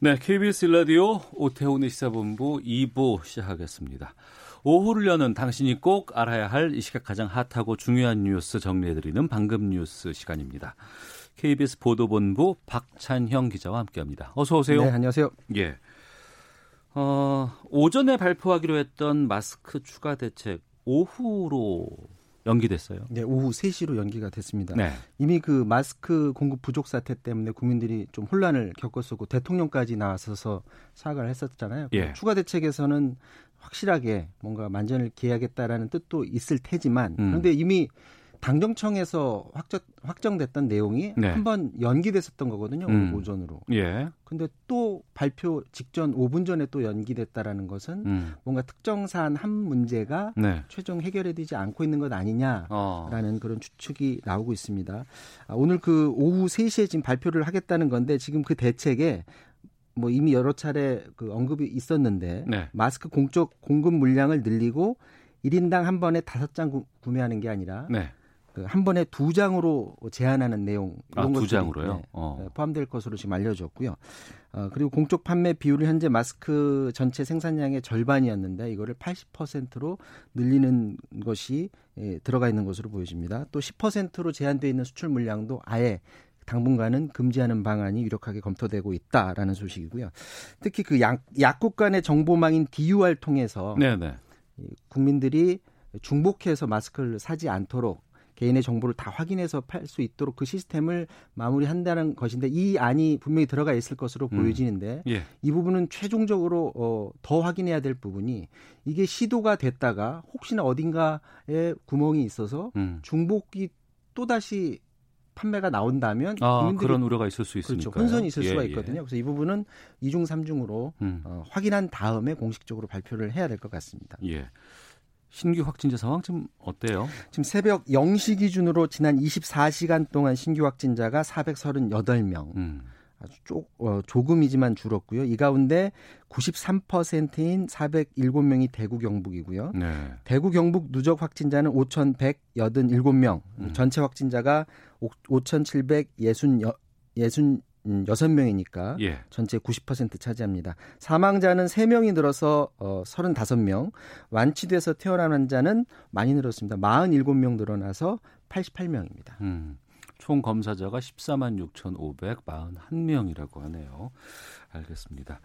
네, KBS 라디오 오태훈의 시사본부 2부 시작하겠습니다. 오후를 여는 당신이 꼭 알아야 할 이 시각 가장 핫하고 중요한 뉴스 정리해드리는 방금 뉴스 시간입니다. KBS 보도본부 박찬형 기자와 함께합니다. 어서 오세요. 네, 안녕하세요. 예. 어, 오전에 발표하기로 했던 마스크 추가 대책 오후로 연기됐어요. 네, 오후 3시로 연기가 됐습니다. 네. 이미 그 마스크 공급 부족 사태 때문에 국민들이 좀 혼란을 겪었었고 대통령까지 나와서서 사과를 했었잖아요. 예. 추가 대책에서는 확실하게 뭔가 만전을 기하겠다라는 뜻도 있을 테지만 음. 그런데 이미 당정청에서 확정, 확정됐던 내용이 네. 한번 연기됐었던 거거든요. 음. 오늘 오전으로. 예. 근데 또 발표 직전 5분 전에 또 연기됐다라는 것은 음. 뭔가 특정 사안 한 문제가 네. 최종 해결되지 않고 있는 것 아니냐. 어. 라는 그런 추측이 나오고 있습니다. 아, 오늘 그 오후 3시에 지금 발표를 하겠다는 건데 지금 그 대책에 뭐 이미 여러 차례 그 언급이 있었는데 네. 마스크 공적 공급 물량을 늘리고 1인당 한 번에 다섯 장 구- 구매하는 게 아니라 네. 그한 번에 두 장으로 제한하는 내용 아, 이런 두 것들이, 장으로요? 네, 어. 네, 포함될 것으로 지금 알려졌고요. 어, 그리고 공적 판매 비율은 현재 마스크 전체 생산량의 절반이었는데 이거를 80%로 늘리는 것이 예, 들어가 있는 것으로 보여집니다. 또 10%로 제한되어 있는 수출 물량도 아예 당분간은 금지하는 방안이 유력하게 검토되고 있다라는 소식이고요. 특히 그 약, 약국 간의 정보망인 DUR 통해서 네, 네. 이 국민들이 중복해서 마스크를 사지 않도록 개인의 정보를 다 확인해서 팔 수 있도록 그 시스템을 마무리한다는 것인데 이 안이 분명히 들어가 있을 것으로 음. 보여지는데 예. 이 부분은 최종적으로 어, 더 확인해야 될 부분이 이게 시도가 됐다가 혹시나 어딘가에 구멍이 있어서 음. 중복이 또 다시 판매가 나온다면 아, 그런 우려가 있을 수 있으니까. 그렇죠. 혼선이 있을 수가 예, 예. 있거든요. 그래서 이 부분은 이중 삼중으로 음. 어, 확인한 다음에 공식적으로 발표를 해야 될 것 같습니다. 예. 신규 확진자 상황 지금 어때요? 지금 새벽 0시 기준으로 지난 24시간 동안 신규 확진자가 438명. 음. 아주 조, 어, 조금이지만 줄었고요. 이 가운데 93%인 407명이 대구 경북이고요. 네. 대구 경북 누적 확진자는 5,187명. 음. 전체 확진자가 5,760 66명이니까 예. 전체 90% 차지합니다. 사망자는 3명이 늘어서 어, 35명, 완치돼서 태어난 환자는 많이 늘었습니다. 47명 늘어나서 88명입니다. 음. 총 검사자가 14만 6,541명이라고 하네요. 알겠습니다.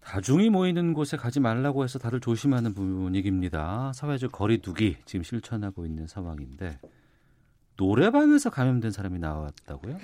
다중이 모이는 곳에 가지 말라고 해서 다들 조심하는 분위기입니다. 사회적 거리두기 지금 실천하고 있는 상황인데 노래방에서 감염된 사람이 나왔다고요?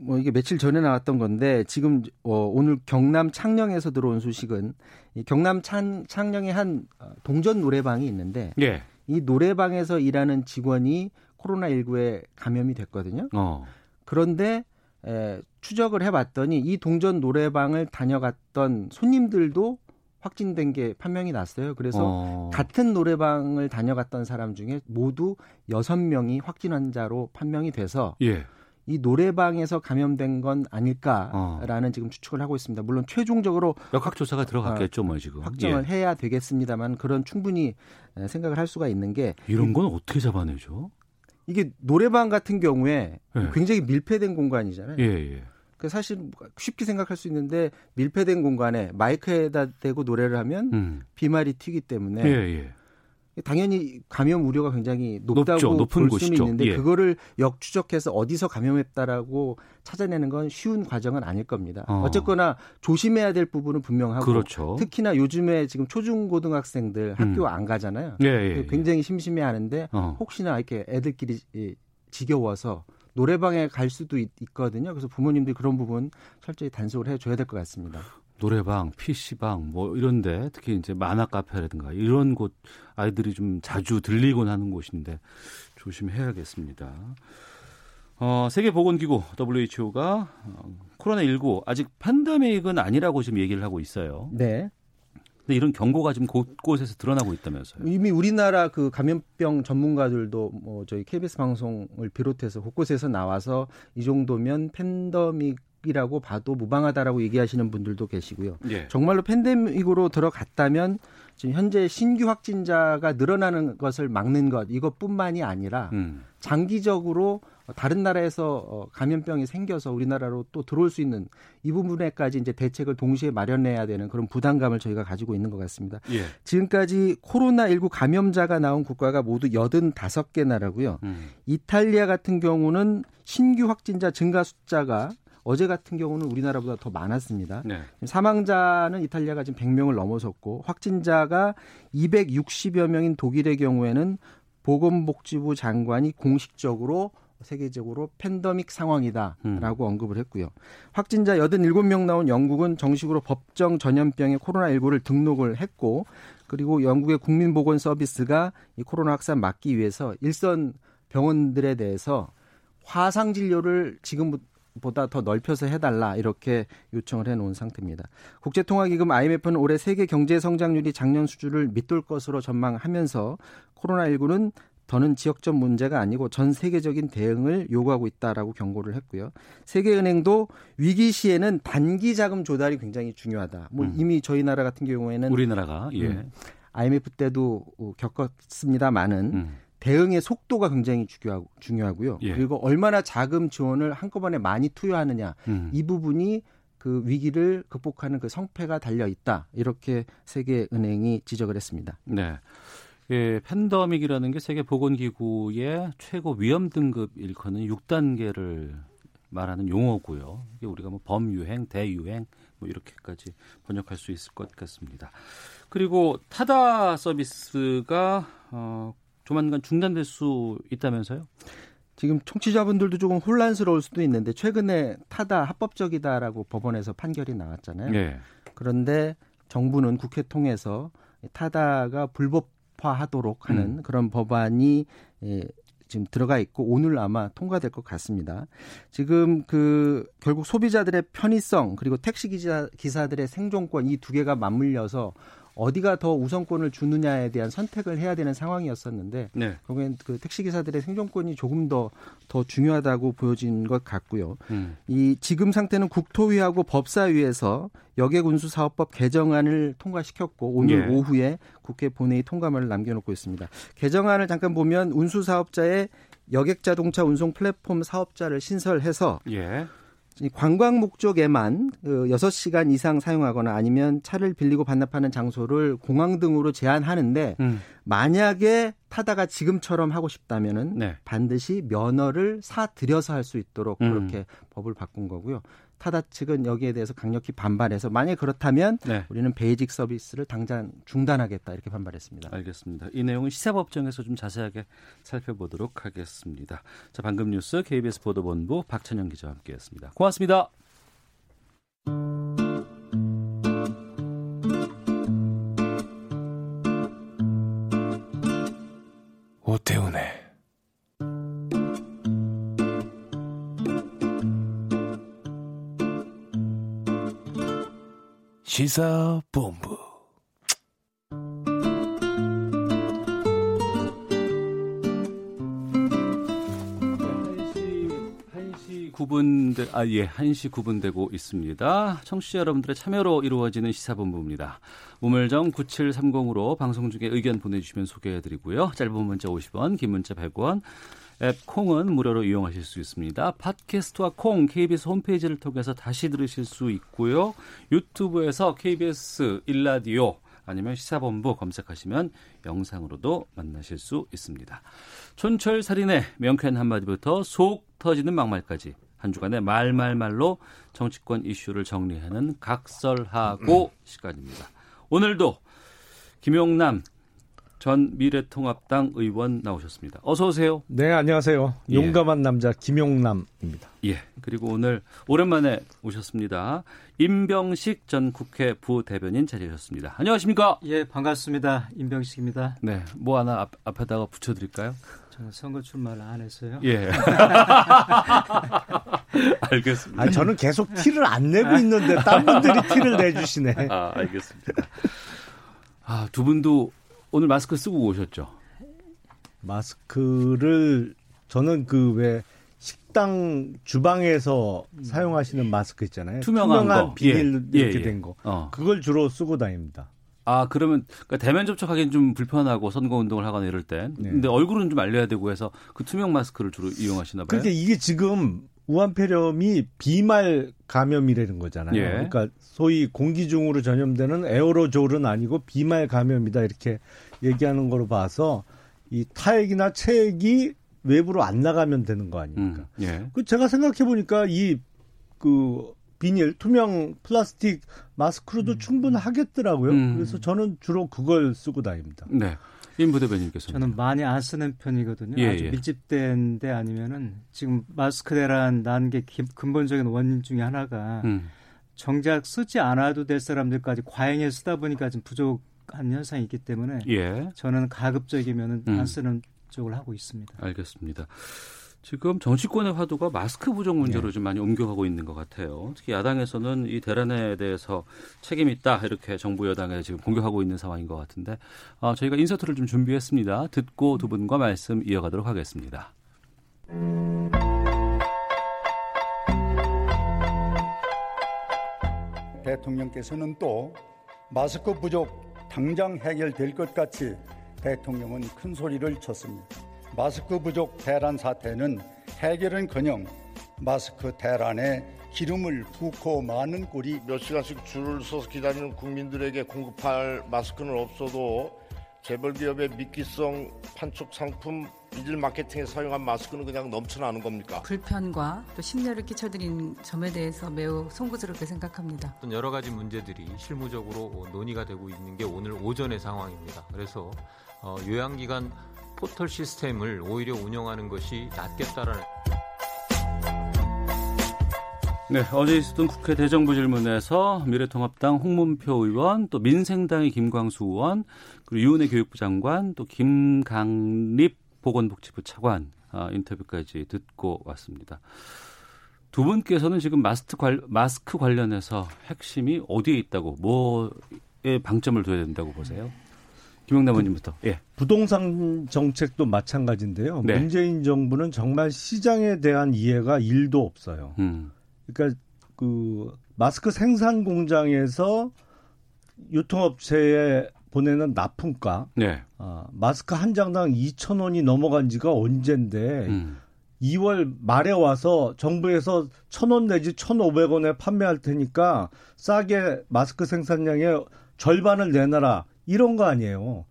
뭐 이게 며칠 전에 나왔던 건데 지금 어, 오늘 경남 창녕에서 들어온 소식은 이 경남 창, 창녕에 한 어, 동전 노래방이 있는데 예. 이 노래방에서 일하는 직원이 코로나 19에 감염이 됐거든요. 어. 그런데 에, 추적을 해봤더니 이 동전 노래방을 다녀갔던 손님들도 확진된 게 판명이 났어요. 그래서 어. 같은 노래방을 다녀갔던 사람 중에 모두 여섯 명이 확진 환자로 판명이 돼서 예. 이 노래방에서 감염된 건 아닐까라는 어. 지금 추측을 하고 있습니다. 물론 최종적으로 역학 조사가 들어갔겠죠, 뭐 지금. 확정을 예. 해야 되겠습니다만 그런 충분히 생각을 할 수가 있는 게 이런 건 어떻게 잡아내죠? 이게 노래방 같은 경우에 예. 굉장히 밀폐된 공간이잖아요. 예, 예. 그 사실 쉽게 생각할 수 있는데 밀폐된 공간에 마이크에다 대고 노래를 하면 음. 비말이 튀기 때문에 예, 예. 당연히 감염 우려가 굉장히 높다고 높죠. 높은 볼 곳이죠. 수는 있는데 예. 그거를 역추적해서 어디서 감염했다라고 찾아내는 건 쉬운 과정은 아닐 겁니다. 어. 어. 쨌거나 조심해야 될 부분은 분명하고 그렇죠. 특히나 요즘에 지금 초중고등학생들 학교 음. 안 가잖아요. 예, 예. 예. 굉장히 심심해하는데 어. 혹시나 이렇게 애들끼리 이, 지겨워서 노래방에 갈 수도 있, 거든요 그래서 부모님들이 그런 부분 철저히 단속을 해줘야 될 것 같습니다. 노래방, PC방 뭐 이런데 특히 이제 만화 카페라든가 이런 곳 아이들이 좀 자주 들리곤 하는 곳인데 조심해야겠습니다. 어, 세계보건기구 WHO가 어, 코로나19 아직 팬데믹은 아니라고 지금 얘기를 하고 있어요. 네. 근데 이런 경고가 지금 곳곳에서 드러나고 있다면서요. 이미 우리나라 그 감염병 전문가들도 뭐 저희 KBS 방송을 비롯해서 곳곳에서 나와서 이 정도면 팬데믹 이라고 봐도 무방하다라고 얘기하시는 분들도 계시고요. 예. 정말로 팬데믹으로 들어갔다면 지금 현재 신규 확진자가 늘어나는 것을 막는 것 이것뿐만이 아니라 음. 장기적으로 다른 나라에서 어, 감염병이 생겨서 우리나라로 또 들어올 수 있는 이 부분에까지 이제 대책을 동시에 마련해야 되는 그런 부담감을 저희가 가지고 있는 것 같습니다. 예. 지금까지 코로나19 감염자가 나온 국가가 모두 85개 나라고요. 음. 이탈리아 같은 경우는 신규 확진자 증가 숫자가 어제 같은 경우는 우리나라보다 더 많았습니다. 네. 사망자는 이탈리아가 지금 100명을 넘어섰고 확진자가 260여 명인 독일의 경우에는 보건복지부 장관이 공식적으로 세계적으로 팬데믹 상황이다라고 음. 언급을 했고요. 확진자 87명 나온 영국은 정식으로 법정 전염병의 코로나19를 등록을 했고 그리고 영국의 국민보건 서비스가 이 코로나 확산 막기 위해서 일선 병원들에 대해서 화상 진료를 지금 보다 더 넓혀서 해달라 이렇게 요청을 해놓은 상태입니다. 국제통화기금 IMF는 올해 세계 경제 성장률이 작년 수준을 밑돌 것으로 전망하면서 코로나19는 더는 지역적 문제가 아니고 전 세계적인 대응을 요구하고 있다라고 경고를 했고요. 세계은행도 위기 시에는 단기 자금 조달이 굉장히 중요하다. 뭐 음. 이미 저희 나라 같은 경우에는 우리나라가 예. 음. IMF 때도 겪었습니다만은 음. 대응의 속도가 굉장히 중요하고, 중요하고요. 예. 그리고 얼마나 자금 지원을 한꺼번에 많이 투여하느냐 음. 이 부분이 그 위기를 극복하는 그 성패가 달려 있다 이렇게 세계 은행이 지적을 했습니다. 네. 예, 팬데믹이라는 게 세계 보건기구의 최고 위험 등급 일컫는 6단계를 말하는 용어고요. 이게 우리가 뭐 범유행, 대유행 뭐 이렇게까지 번역할 수 있을 것 같습니다. 그리고 타다 서비스가 어 조만간 중단될 수 있다면서요? 지금 청취자분들도 조금 혼란스러울 수도 있는데 최근에 타다 합법적이다라고 법원에서 판결이 나왔잖아요. 예. 그런데 정부는 국회 통해서 타다가 불법화하도록 하는 음. 그런 법안이 예, 지금 들어가 있고 오늘 아마 통과될 것 같습니다. 지금 그 결국 소비자들의 편의성 그리고 택시 기사, 기사들의 생존권 이 두 개가 맞물려서 어디가 더 우선권을 주느냐에 대한 선택을 해야 되는 상황이었었는데 네. 결국엔 그 택시 기사들의 생존권이 조금 더더 중요하다고 보여진 것 같고요. 음. 이 지금 상태는 국토위하고 법사위에서 여객운수사업법 개정안을 통과시켰고 오늘 예. 오후에 국회 본회의 통과문을 남겨놓고 있습니다. 개정안을 잠깐 보면 운수사업자의 여객자동차 운송 플랫폼 사업자를 신설해서 예. 이 관광 목적에만 그 6시간 이상 사용하거나 아니면 차를 빌리고 반납하는 장소를 공항 등으로 제한하는데 음. 만약에 타다가 지금처럼 하고 싶다면은 네. 반드시 면허를 사 들여서 할 수 있도록 음. 그렇게 법을 바꾼 거고요. 타다 측은 여기에 대해서 강력히 반발해서 만약 그렇다면 네. 우리는 베이직 서비스를 당장 중단하겠다 이렇게 반발했습니다. 알겠습니다. 이 내용은 시사법정에서 좀 자세하게 살펴보도록 하겠습니다. 자, 방금 뉴스 KBS 보도본부 박찬영 기자와 함께했습니다. 고맙습니다. 오태훈의 시사본부 한시 9분 되, 아, 예, 1시 9분 되고 있습니다. 청취자 여러분들의 참여로 이루어지는 시사본부입니다. 우물정 9730으로 방송 중에 의견 보내 주시면 소개해 드리고요. 짧은 문자 50원, 긴 문자 100원, 앱 콩은 무료로 이용하실 수 있습니다. 팟캐스트와 콩, KBS 홈페이지를 통해서 다시 들으실 수 있고요. 유튜브에서 KBS 일라디오 아니면 시사본부 검색하시면 영상으로도 만나실 수 있습니다. 촌철 살인의 명쾌한 한마디부터 속 터지는 막말까지 한 주간의 말말말로 정치권 이슈를 정리하는 각설하고 시간입니다. 오늘도 김용남 전 미래통합당 의원 나오셨습니다. 어서 오세요. 네, 안녕하세요. 예. 용감한 남자 김용남입니다. 예. 그리고 오늘 오랜만에 오셨습니다. 임병식 전 국회 부대변인 자리하셨습니다. 안녕하십니까? 예, 반갑습니다. 임병식입니다. 네. 뭐 하나 앞, 앞에다가 붙여 드릴까요? 저는 선거 출마를 안 했어요. 예. 알겠습니다. 아, 저는 계속 티를 안 내고 있는데 딴 분들이 티를 내 주시네. 아, 알겠습니다. 아, 두 분도 오늘 마스크 쓰고 오셨죠? 마스크를 저는 그 왜 식당 주방에서 사용하시는 마스크 있잖아요. 투명한 거. 비닐 예, 이렇게 예, 예. 된 거. 어. 그걸 주로 쓰고 다닙니다. 아, 그러면 그러니까 대면 접촉하기는 좀 불편하고 선거 운동을 하거나 이럴 땐. 네. 근데 얼굴은 좀 알려야 되고 해서 그 투명 마스크를 주로 이용하시나 봐요. 그러니까 이게 지금 우한폐렴이 비말 감염이라는 거잖아요. 예. 그러니까 소위 공기 중으로 전염되는 에어로졸은 아니고 비말 감염이다 이렇게 얘기하는 거로 봐서 이 타액이나 체액이 외부로 안 나가면 되는 거 아닙니까? 음, 예. 그 제가 생각해 보니까 이 그 비닐 투명 플라스틱 마스크로도 충분하겠더라고요. 음. 그래서 저는 주로 그걸 쓰고 다닙니다. 네. 임 부 대변인께서는 저는 많이 안 쓰는 편이거든요. 예, 아주 예. 밀집된 데 아니면은 지금 마스크 대란 난 게 근본적인 원인 중에 하나가 음. 정작 쓰지 않아도 될 사람들까지 과잉에 쓰다 보니까 좀 부족한 현상이 있기 때문에 예. 저는 가급적이면은 음. 안 쓰는 쪽을 하고 있습니다. 알겠습니다. 지금 정치권의 화두가 마스크 부족 문제로 네. 좀 많이 옮겨가고 있는 것 같아요. 특히 야당에서는 이 대란에 대해서 책임 있다 이렇게 정부 여당에 지금 공격하고 있는 상황인 것 같은데 어, 저희가 인서트를 좀 준비했습니다. 듣고 두 분과 말씀 이어가도록 하겠습니다. 대통령께서는 또 마스크 부족 당장 해결될 것 같이 대통령은 큰 소리를 쳤습니다. 마스크 부족 대란 사태는 해결은커녕 마스크 대란에 기름을 붓고 마는 꼴이 몇 시간씩 줄을 서서 기다리는 국민들에게 공급할 마스크는 없어도 재벌 기업의 미끼성 판촉 상품 이질 마케팅에 사용한 마스크는 그냥 넘쳐나는 겁니까? 불편과 또 심려를 끼쳐드린 점에 대해서 매우 송구스럽게 생각합니다. 여러 가지 문제들이 실무적으로 논의가 되고 있는 게 오늘 오전의 상황입니다. 그래서 어, 요양기관 포털 시스템을 오히려 운영하는 것이 낫겠다라는 네, 어제 있었던 국회 대정부 질문에서 미래통합당 홍문표 의원, 또 민생당의 김광수 의원, 그리고 유은혜 교육부 장관, 또 김강립 보건복지부 차관 아, 인터뷰까지 듣고 왔습니다. 두 분께서는 지금 마스크, 관, 마스크 관련해서 핵심이 어디에 있다고, 뭐에 방점을 둬야 된다고 보세요? 김영남 의원님부터. 예. 부동산 정책도 마찬가지인데요. 네. 문재인 정부는 정말 시장에 대한 이해가 일도 없어요. 음. 그러니까 그 마스크 생산 공장에서 유통업체에 보내는 납품가, 네. 아, 마스크 한 장당 2천 원이 넘어간 지가 언젠데 음. 2월 말에 와서 정부에서 1,000원 내지 1,500원에 판매할 테니까 싸게 마스크 생산량의 절반을 내놔라 이런 거 아니에요.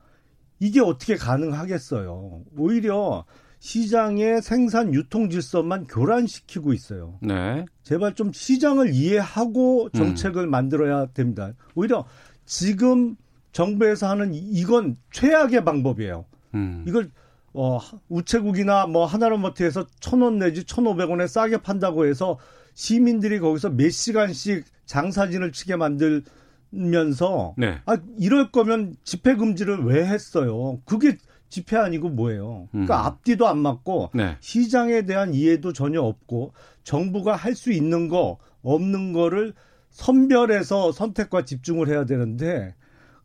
이게 어떻게 가능하겠어요. 오히려 시장의 생산 유통 질서만 교란시키고 있어요. 네. 제발 좀 시장을 이해하고 정책을 만들어야 됩니다. 오히려 지금 정부에서 하는 이- 이건 최악의 방법이에요. 음. 이걸 어, 우체국이나 뭐 하나로마트에서 천 원 내지 천오백 원에 싸게 판다고 해서 시민들이 거기서 몇 시간씩 장사진을 치게 만들 면서 네. 아 이럴 거면 집회 금지를 왜 했어요? 그게 집회 아니고 뭐예요? 그러니까 음. 앞뒤도 안 맞고 네. 시장에 대한 이해도 전혀 없고 정부가 할 수 있는 거 없는 거를 선별해서 선택과 집중을 해야 되는데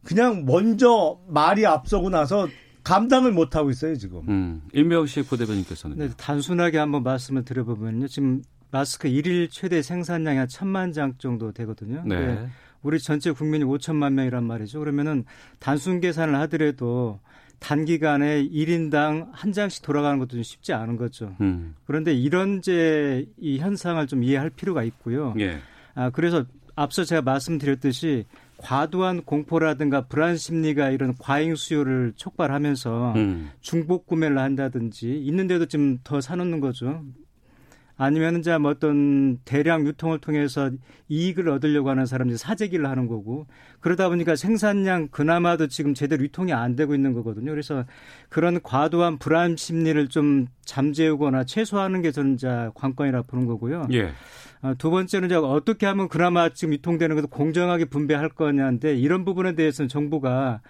그냥 먼저 말이 앞서고 나서 감당을 못 하고 있어요 지금. 음. 임명식 부대변인께서는. 네, 단순하게 한번 말씀을 드려보면요. 지금 마스크 일일 최대 생산량이 한 천만 장 정도 되거든요. 네. 우리 전체 국민이 5천만 명이란 말이죠. 그러면은 단순 계산을 하더라도 단기간에 1인당 한 장씩 돌아가는 것도 좀 쉽지 않은 거죠. 음. 그런데 이런 이제 이 현상을 좀 이해할 필요가 있고요. 예. 아, 그래서 앞서 제가 말씀드렸듯이 과도한 공포라든가 불안 심리가 이런 과잉 수요를 촉발하면서 음. 중복 구매를 한다든지 있는데도 좀더 사놓는 거죠. 아니면 이제 뭐 어떤 대량 유통을 통해서 이익을 얻으려고 하는 사람들이 사재기를 하는 거고 그러다 보니까 생산량 그나마도 지금 제대로 유통이 안 되고 있는 거거든요. 그래서 그런 과도한 불안 심리를 좀 잠재우거나 최소화하는 게 저는 이제 관건이라 고 보는 거고요. 예. 어, 두 번째는 이제 어떻게 하면 그나마 지금 유통되는 것도 공정하게 분배할 거냐인데 이런 부분에 대해서는 정부가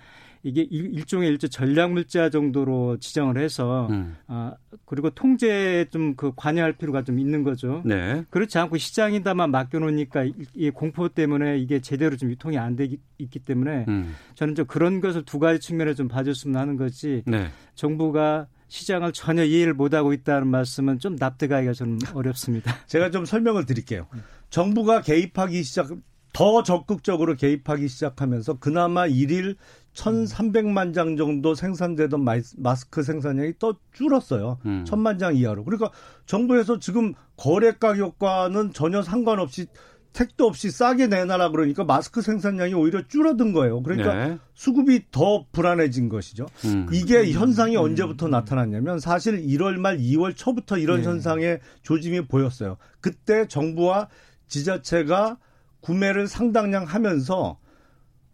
이게 일 종의 일제 전략 물자 정도로 지정을 해서 음. 아 그리고 통제에 좀 그 관여할 필요가 좀 있는 거죠. 네. 그렇지 않고 시장에다만 맡겨놓으니까 이 공포 때문에 이게 제대로 좀 유통이 안 되기 있기 때문에 음. 저는 좀 그런 것을 두 가지 측면에 좀 봐줬으면 하는 거지. 네. 정부가 시장을 전혀 이해를 못하고 있다는 말씀은 좀 납득하기가 좀 어렵습니다. 제가 좀 설명을 드릴게요. 정부가 개입하기 시작, 더 적극적으로 개입하기 시작하면서 그나마 일일 1,300만 장 정도 생산되던 마스크 생산량이 또 줄었어요. 음. 1,000만 장 이하로. 그러니까 정부에서 지금 거래 가격과는 전혀 상관없이 택도 없이 싸게 내놔라 그러니까 마스크 생산량이 오히려 줄어든 거예요. 그러니까 네. 수급이 더 불안해진 것이죠. 음. 이게 현상이 음. 언제부터 나타났냐면 사실 1월 말 2월 초부터 이런 네. 현상의 조짐이 보였어요. 그때 정부와 지자체가 구매를 상당량 하면서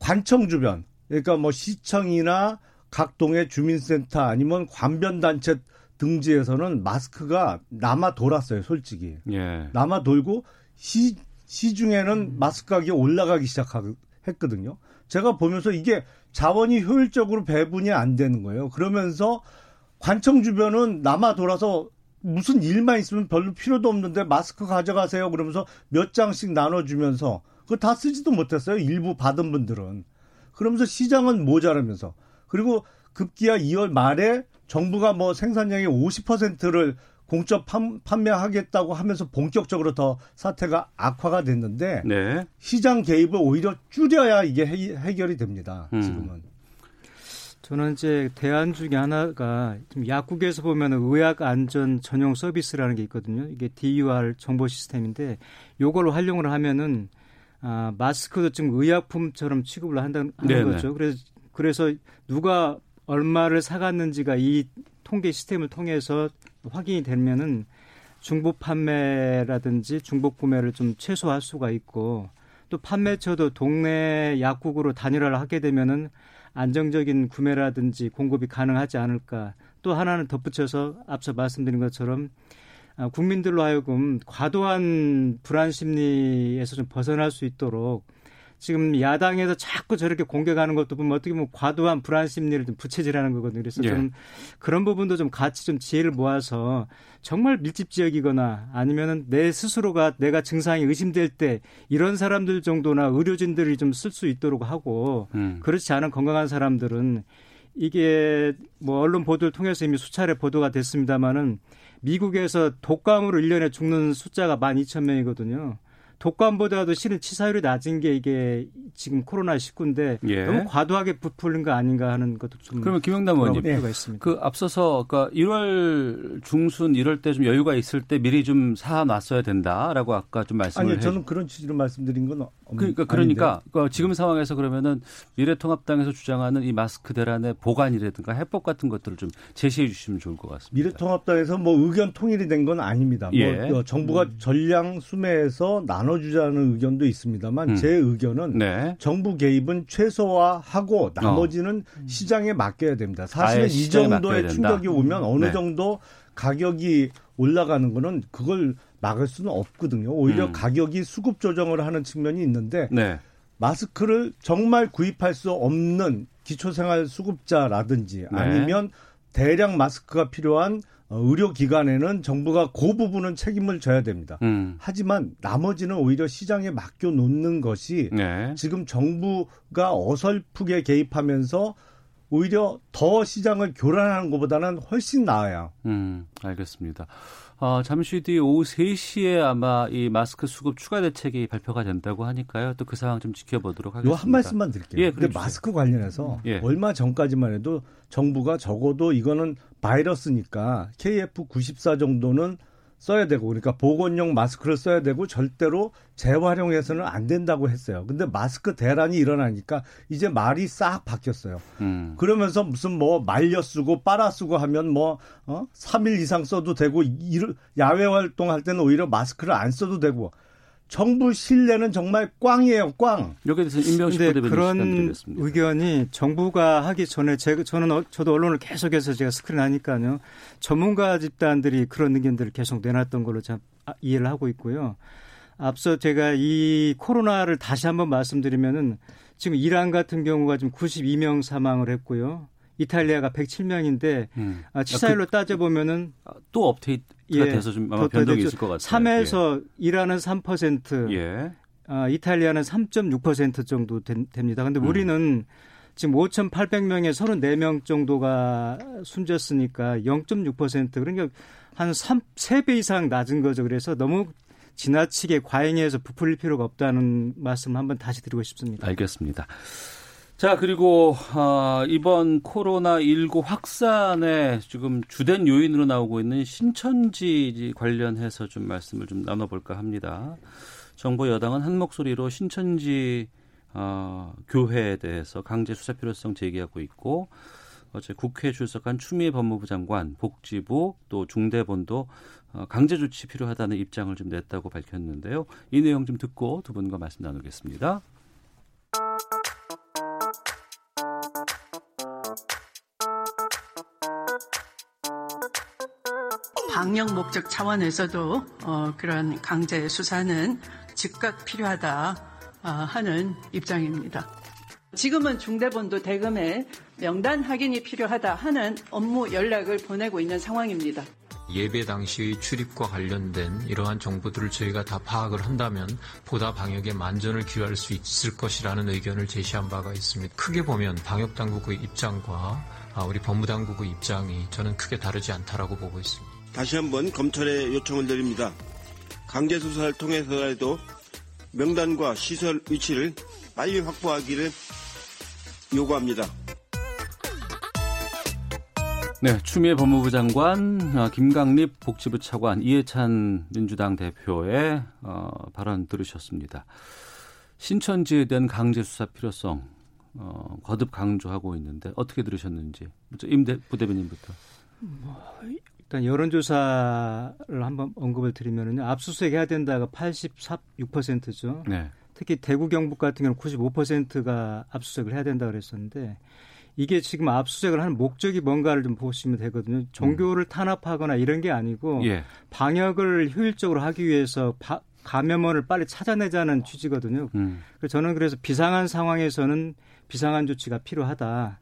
관청 주변 그러니까 뭐 시청이나 각 동의 주민센터 아니면 관변단체 등지에서는 마스크가 남아 돌았어요, 솔직히. 예. 남아 돌고 시, 시중에는 마스크 가격이 올라가기 시작했거든요. 제가 보면서 이게 자원이 효율적으로 배분이 안 되는 거예요. 그러면서 관청 주변은 남아 돌아서 무슨 일만 있으면 별로 필요도 없는데 마스크 가져가세요. 그러면서 몇 장씩 나눠주면서 그거 다 쓰지도 못했어요. 일부 받은 분들은. 그러면서 시장은 모자라면서 그리고 급기야 2월 말에 정부가 뭐 생산량의 50%를 공적 판 매하겠다고 하면서 본격적으로 더 사태가 악화가 됐는데 네. 시장 개입을 오히려 줄여야 이게 해, 결이 됩니다. 음. 지금은. 저는 이제 대안 중에 하나가 좀 약국에서 보면 의학 안전 전용 서비스라는 게 있거든요. 이게 DUR 정보 시스템인데 요걸 활용을 하면은 아, 마스크도 지금 의약품처럼 취급을 한다는 하는 거죠. 그래서 그래서 누가 얼마를 사갔는지가 이 통계 시스템을 통해서 확인이 되면은 중복 판매라든지 중복 구매를 좀 최소화할 수가 있고 또 판매처도 동네 약국으로 단일화를 하게 되면은 안정적인 구매라든지 공급이 가능하지 않을까. 또 하나는 덧붙여서 앞서 말씀드린 것처럼 아, 국민들로 하여금 과도한 불안 심리에서 좀 벗어날 수 있도록 지금 야당에서 자꾸 저렇게 공격하는 것도 보면 어떻게 보면 과도한 불안 심리를 좀 부채질하는 거거든요. 그래서 예. 좀 그런 부분도 좀 같이 좀 지혜를 모아서 정말 밀집 지역이거나 아니면은 내 스스로가 내가 증상이 의심될 때 이런 사람들 정도나 의료진들이 좀 쓸 수 있도록 하고 음. 그렇지 않은 건강한 사람들은 이게 뭐 언론 보도를 통해서 이미 수차례 보도가 됐습니다마는 미국에서 독감으로 1년에 죽는 숫자가 12,000명이거든요. 독감보다도 실은 치사율이 낮은 게 이게 지금 코로나 19인데 예. 너무 과도하게 부풀린 거 아닌가 하는 것도 좀 그러면 김영남 의원님 필요가 있습니다. 그 앞서서 그러니까 1월 중순 이럴 때 좀 여유가 있을 때 미리 좀 사 놨어야 된다라고 아까 좀 말씀을 아니 저는 그런 취지로 말씀드린 건 없, 그러니까 그러니까 그러니까 지금 상황에서 그러면은 미래통합당에서 주장하는 이 마스크 대란의 보관이라든가 해법 같은 것들을 좀 제시해 주시면 좋을 것 같습니다. 미래통합당에서 뭐 의견 통일이 된 건 아닙니다. 뭐 예. 뭐 정부가 음. 전량 수매해서 나눠 나눠주자는 의견도 있습니다만 음. 제 의견은 네. 정부 개입은 최소화하고 나머지는 어. 시장에 맡겨야 됩니다. 사실은 이 정도의 충격이 오면 어느 네. 정도 가격이 올라가는 거는 그걸 막을 수는 없거든요. 오히려 음. 가격이 수급 조정을 하는 측면이 있는데 네. 마스크를 정말 구입할 수 없는 기초생활 수급자라든지 네. 아니면 대량 마스크가 필요한 어, 의료기관에는 정부가 그 부분은 책임을 져야 됩니다. 음. 하지만 나머지는 오히려 시장에 맡겨 놓는 것이 네. 지금 정부가 어설프게 개입하면서 오히려 더 시장을 교란하는 것보다는 훨씬 나아요. 음, 알겠습니다. 어, 잠시 뒤 오후 3시에 아마 이 마스크 수급 추가 대책이 발표가 된다고 하니까요. 또 그 상황 좀 지켜보도록 하겠습니다. 요한 말씀만 드릴게요. 예, 근데 마스크 관련해서 예. 얼마 전까지만 해도 정부가 적어도 이거는 바이러스니까 KF94 정도는 써야 되고 그러니까 보건용 마스크를 써야 되고 절대로 재활용해서는 안 된다고 했어요. 근데 마스크 대란이 일어나니까 이제 말이 싹 바뀌었어요. 음. 그러면서 무슨 뭐 말려 쓰고 빨아 쓰고 하면 뭐 어? 3일 이상 써도 되고 일, 야외 활동할 때는 오히려 마스크를 안 써도 되고 정부 신뢰는 정말 꽝이에요, 꽝. 여기에 대해서 임명식 부대변인 그런. 의견이 정부가 하기 전에 제가 저는 어- 저도 언론을 계속해서 제가 스크린하니까요 전문가 집단들이 그런 의견들을 계속 내놨던 걸로 참 아- 이해를 하고 있고요. 앞서 제가 이 코로나를 다시 한번 말씀드리면은 지금 이란 같은 경우가 지금 92명 사망을 했고요. 이탈리아가 107명인데 음. 아, 치사율로 그- 따져보면은 또 업데이트가 예, 돼서 좀 아마 변동이. 있을 것 같아요. 3에서 이란은 3%, 예. 아, 이탈리아는 3.6% 정도 된- 됩니다. 근데 음. 우리는 지금 5,800명에 34명 정도가 숨졌으니까 0.6% 그러니까 한 3, 3배 이상 낮은 거죠. 그래서 너무 지나치게 과잉해서 부풀릴 필요가 없다는 말씀을 한번 다시 드리고 싶습니다. 알겠습니다. 자, 그리고 어, 이번 코로나 19 확산의 지금 주된 요인으로 나오고 있는 신천지 관련해서 좀 말씀을 좀 나눠볼까 합니다. 정부 여당은 한 목소리로 신천지 어, 교회에 대해서 강제 수사 필요성 제기하고 있고 어제 국회에 출석한 추미애 법무부 장관, 복지부 또 중대본도 어, 강제 조치 필요하다는 입장을 좀 냈다고 밝혔는데요. 이 내용 좀 듣고 두 분과 말씀 나누겠습니다. 방역 목적 차원에서도 어, 그런 강제 수사는 즉각 필요하다 어, 하는 입장입니다. 지금은 중대본도 대금에 명단 확인이 필요하다 하는 업무 연락을 보내고 있는 상황입니다. 예배 당시의 출입과 관련된 이러한 정보들을 저희가 다 파악을 한다면 보다 방역에 만전을 기할 수 있을 것이라는 의견을 제시한 바가 있습니다. 크게 보면 방역 당국의 입장과 아, 우리 법무당국의 입장이 저는 크게 다르지 않다라고 보고 있습니다. 다시 한번 검찰에 요청을 드립니다. 강제 수사를 통해서라도 명단과 시설 위치를 빨리 확보하기를 요구합니다. 네, 추미애 법무부 장관, 어, 김강립 복지부 차관, 이해찬 민주당 대표의 어, 발언 들으셨습니다. 신천지에 대한 강제 수사 필요성 어, 거듭 강조하고 있는데 어떻게 들으셨는지 임대 부대변인부터. 일단 여론조사를 한번 언급을 드리면은요. 압수수색 해야 된다가 84.6%죠. 네. 특히 대구 경북 같은 경우는 95%가 압수수색을 해야 된다 그랬었는데 이게 지금 압수수색을 하는 목적이 뭔가를 좀 보시면 되거든요. 종교를 탄압하거나 이런 게 아니고 예. 방역을 효율적으로 하기 위해서 바- 감염원을 빨리 찾아내자는 취지거든요. 음. 저는 그래서 비상한 상황에서는 비상한 조치가 필요하다.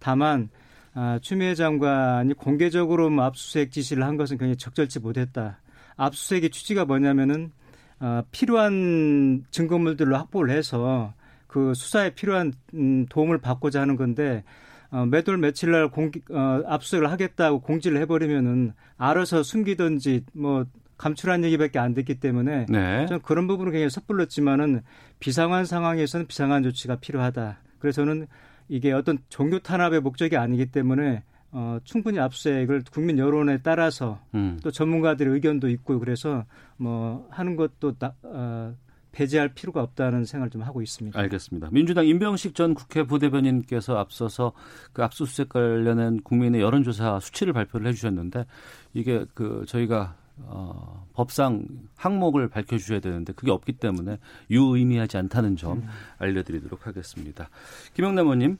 다만 아, 추미애 장관이 공개적으로 뭐 압수수색 지시를 한 것은 굉장히 적절치 못했다. 압수수색의 취지가 뭐냐면은 어, 필요한 증거물들로 확보를 해서 그 수사에 필요한 음, 도움을 받고자 하는 건데 어, 매돌 며칠 날 공기, 어, 압수수색을 하겠다고 공지를 해버리면은 알아서 숨기든지 뭐 감출한 얘기밖에 안 됐기 때문에 네. 저는 그런 부분은 굉장히 섣불렀지만은 비상한 상황에서는 비상한 조치가 필요하다. 그래서 저는 이게 어떤 종교 탄압의 목적이 아니기 때문에 어, 충분히 압수수색을 국민 여론에 따라서 음. 또 전문가들의 의견도 있고 그래서 뭐 하는 것도 나, 어, 배제할 필요가 없다는 생각을 좀 하고 있습니다. 알겠습니다. 민주당 임병식 전 국회 부대변인께서 앞서서 그 압수수색 관련한 국민의 여론조사 수치를 발표를 해주셨는데 이게 그 저희가 어, 법상 항목을 밝혀주셔야 되는데 그게 없기 때문에 유의미하지 않다는 점 알려드리도록 하겠습니다. 김영남 의원님.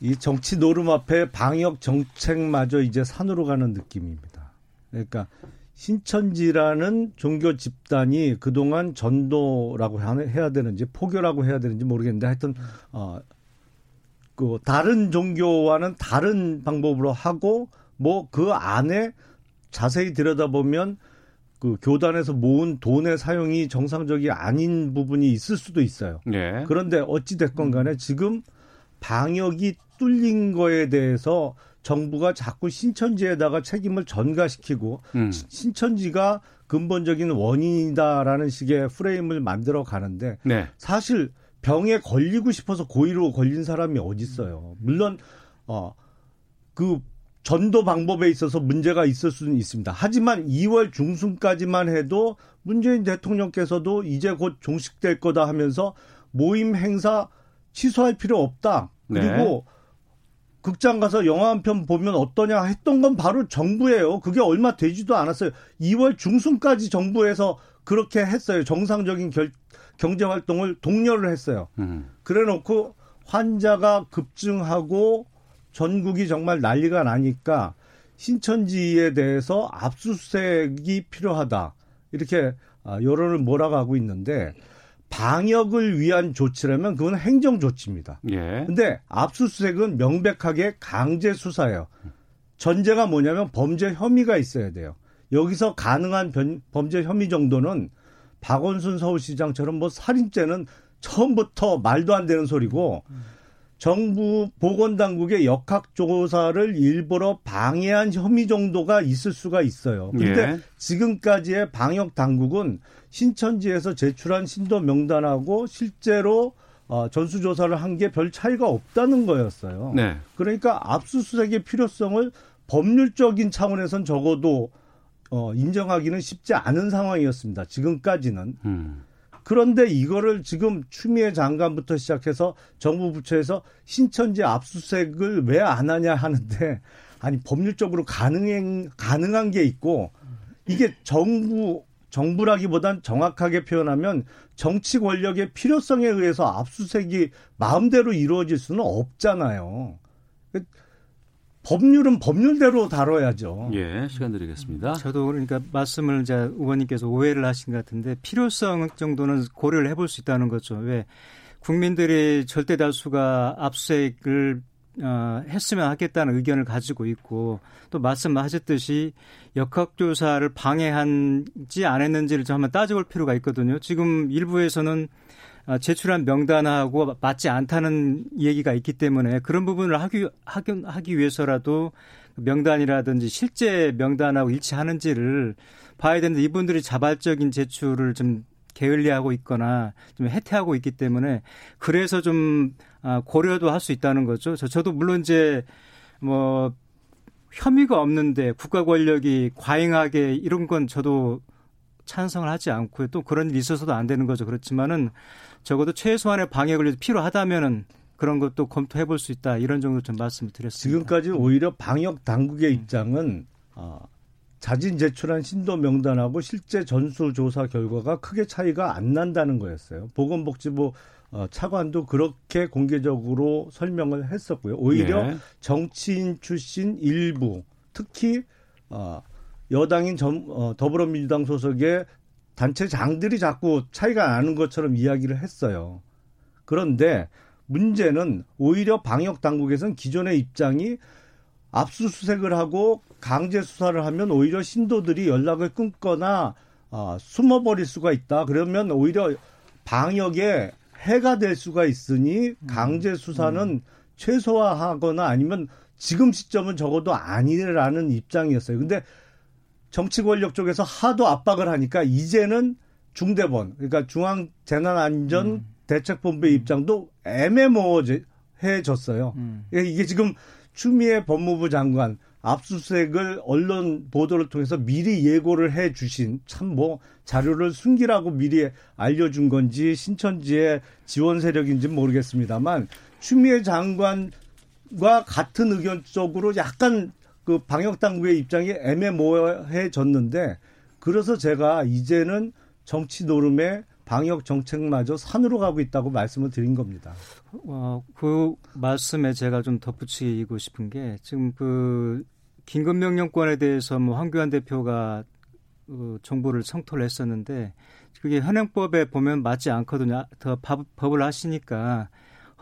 이 정치 노름 앞에 방역 정책마저 이제 산으로 가는 느낌입니다. 그러니까 신천지라는 종교 집단이 그동안 전도라고 해야 되는지 포교라고 해야 되는지 모르겠는데 하여튼 어, 그 다른 종교와는 다른 방법으로 하고 뭐 그 안에 자세히 들여다보면 그 교단에서 모은 돈의 사용이 정상적이 아닌 부분이 있을 수도 있어요. 네. 그런데 어찌 됐건 간에 지금 방역이 뚫린 거에 대해서 정부가 자꾸 신천지에다가 책임을 전가시키고 음. 신천지가 근본적인 원인이다라는 식의 프레임을 만들어 가는데 네. 사실 병에 걸리고 싶어서 고의로 걸린 사람이 어디 있어요. 물론 어그 전도 방법에 있어서 문제가 있을 수는 있습니다. 하지만 2월 중순까지만 해도 문재인 대통령께서도 이제 곧 종식될 거다 하면서 모임 행사 취소할 필요 없다. 그리고 네. 극장 가서 영화 한 편 보면 어떠냐 했던 건 바로 정부예요. 그게 얼마 되지도 않았어요. 2월 중순까지 정부에서 그렇게 했어요. 정상적인 결, 경제 활동을 독려를 했어요. 음. 그래 놓고 환자가 급증하고 전국이 정말 난리가 나니까 신천지에 대해서 압수수색이 필요하다. 이렇게 아, 여론을 몰아가고 있는데 방역을 위한 조치라면 그건 행정 조치입니다. 예. 근데 압수수색은 명백하게 강제 수사예요. 전제가 뭐냐면 범죄 혐의가 있어야 돼요. 여기서 가능한 변- 범죄 혐의 정도는 박원순 서울시장처럼 뭐 살인죄는 처음부터 말도 안 되는 소리고 정부 보건당국의 역학조사를 일부러 방해한 혐의 정도가 있을 수가 있어요. 근데 예. 지금까지의 방역 당국은 신천지에서 제출한 신도 명단하고 실제로 어, 전수조사를 한 게 별 차이가 없다는 거였어요. 네. 그러니까 압수수색의 필요성을 법률적인 차원에선 적어도 어, 인정하기는 쉽지 않은 상황이었습니다. 지금까지는. 음. 그런데 이거를 지금 추미애 장관부터 시작해서 정부 부처에서 신천지 압수수색을 왜 안 하냐 하는데 아니 법률적으로 가능 가능한 게 있고 이게 정부 정부라기보단 정확하게 표현하면 정치 권력의 필요성에 의해서 압수수색이 마음대로 이루어질 수는 없잖아요. 법률은 법률대로 다뤄야죠. 예, 시간 드리겠습니다. 저도 그러니까 말씀을 이제 의원님께서 오해를 하신 것 같은데 필요성 정도는 고려를 해볼 수 있다는 거죠. 왜 국민들이 절대 다수가 압수수색을 어, 했으면 하겠다는 의견을 가지고 있고 또 말씀하셨듯이 역학조사를 방해한지 안 했는지를 좀 한번 따져볼 필요가 있거든요. 지금 일부에서는 어, 제출한 명단하고 맞지 않다는 얘기가 있기 때문에 그런 부분을 하기, 하기, 하기 위해서라도 명단이라든지 실제 명단하고 일치하는지를 봐야 되는데 이분들이 자발적인 제출을 좀 게을리하고 있거나 좀 해태하고 있기 때문에 그래서 좀 아, 고려도 할 수 있다는 거죠. 저, 저도 물론 이제 뭐 혐의가 없는데 국가 권력이 과잉하게 이런 건 저도 찬성을 하지 않고요. 또 그런 일이 있어서도 안 되는 거죠. 그렇지만은 적어도 최소한의 방역을 필요하다면은 그런 것도 검토해 볼 수 있다. 이런 정도 좀 말씀을 드렸습니다. 지금까지 오히려 방역 당국의 입장은 어, 자진 제출한 신도 명단하고 실제 전수 조사 결과가 크게 차이가 안 난다는 거였어요. 보건복지부 어, 차관도 그렇게 공개적으로 설명을 했었고요. 오히려 네. 정치인 출신 일부, 특히 어, 여당인 점, 어, 더불어민주당 소속의 단체장들이 자꾸 차이가 나는 것처럼 이야기를 했어요. 그런데 문제는 오히려 방역 당국에서는 기존의 입장이 압수수색을 하고 강제 수사를 하면 오히려 신도들이 연락을 끊거나 아, 숨어버릴 수가 있다. 그러면 오히려 방역에 해가 될 수가 있으니 강제 수사는 최소화하거나 아니면 지금 시점은 적어도 아니라는 입장이었어요. 근데 정치 권력 쪽에서 하도 압박을 하니까 이제는 중대본 그러니까 중앙 재난안전 대책본부의 입장도 애매모호해졌어요. 이게 지금 추미애 법무부 장관 압수수색을 언론 보도를 통해서 미리 예고를 해 주신 참 뭐 자료를 숨기라고 미리 알려준 건지 신천지의 지원 세력인지 는 모르겠습니다만 추미애 장관과 같은 의견 쪽으로 약간 그 방역 당국의 입장이 애매모호해졌는데 그래서 제가 이제는 정치 노름에 방역 정책마저 산으로 가고 있다고 말씀을 드린 겁니다. 어, 그 말씀에 제가 좀 덧붙이고 싶은 게 지금 그 긴급 명령권에 대해서 뭐 황교안 대표가 그 정부를 성토를 했었는데 그게 현행법에 보면 맞지 않거든요. 더 법, 법을 하시니까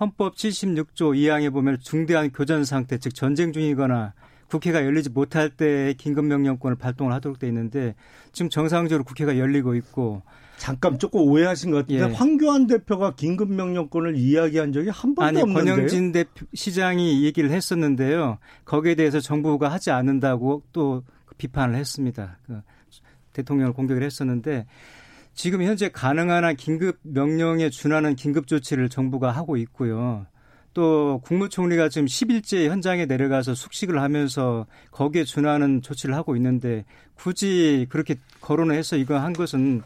헌법 76조 2항에 보면 중대한 교전 상태 즉 전쟁 중이거나 국회가 열리지 못할 때 긴급 명령권을 발동을 하도록 돼 있는데 지금 정상적으로 국회가 열리고 있고 잠깐 조금 오해하신 것 같은데 예. 황교안 대표가 긴급 명령권을 이야기한 적이 한 번도 아니 없는데요. 권영진 대표 시장이 얘기를 했었는데요. 거기에 대해서 정부가 하지 않는다고 또 비판을 했습니다. 그 대통령을 공격을 했었는데 지금 현재 가능한 한 긴급 명령에 준하는 긴급 조치를 정부가 하고 있고요. 또 국무총리가 지금 10일째 현장에 내려가서 숙식을 하면서 거기에 준하는 조치를 하고 있는데 굳이 그렇게 거론을 해서 이거 한 것은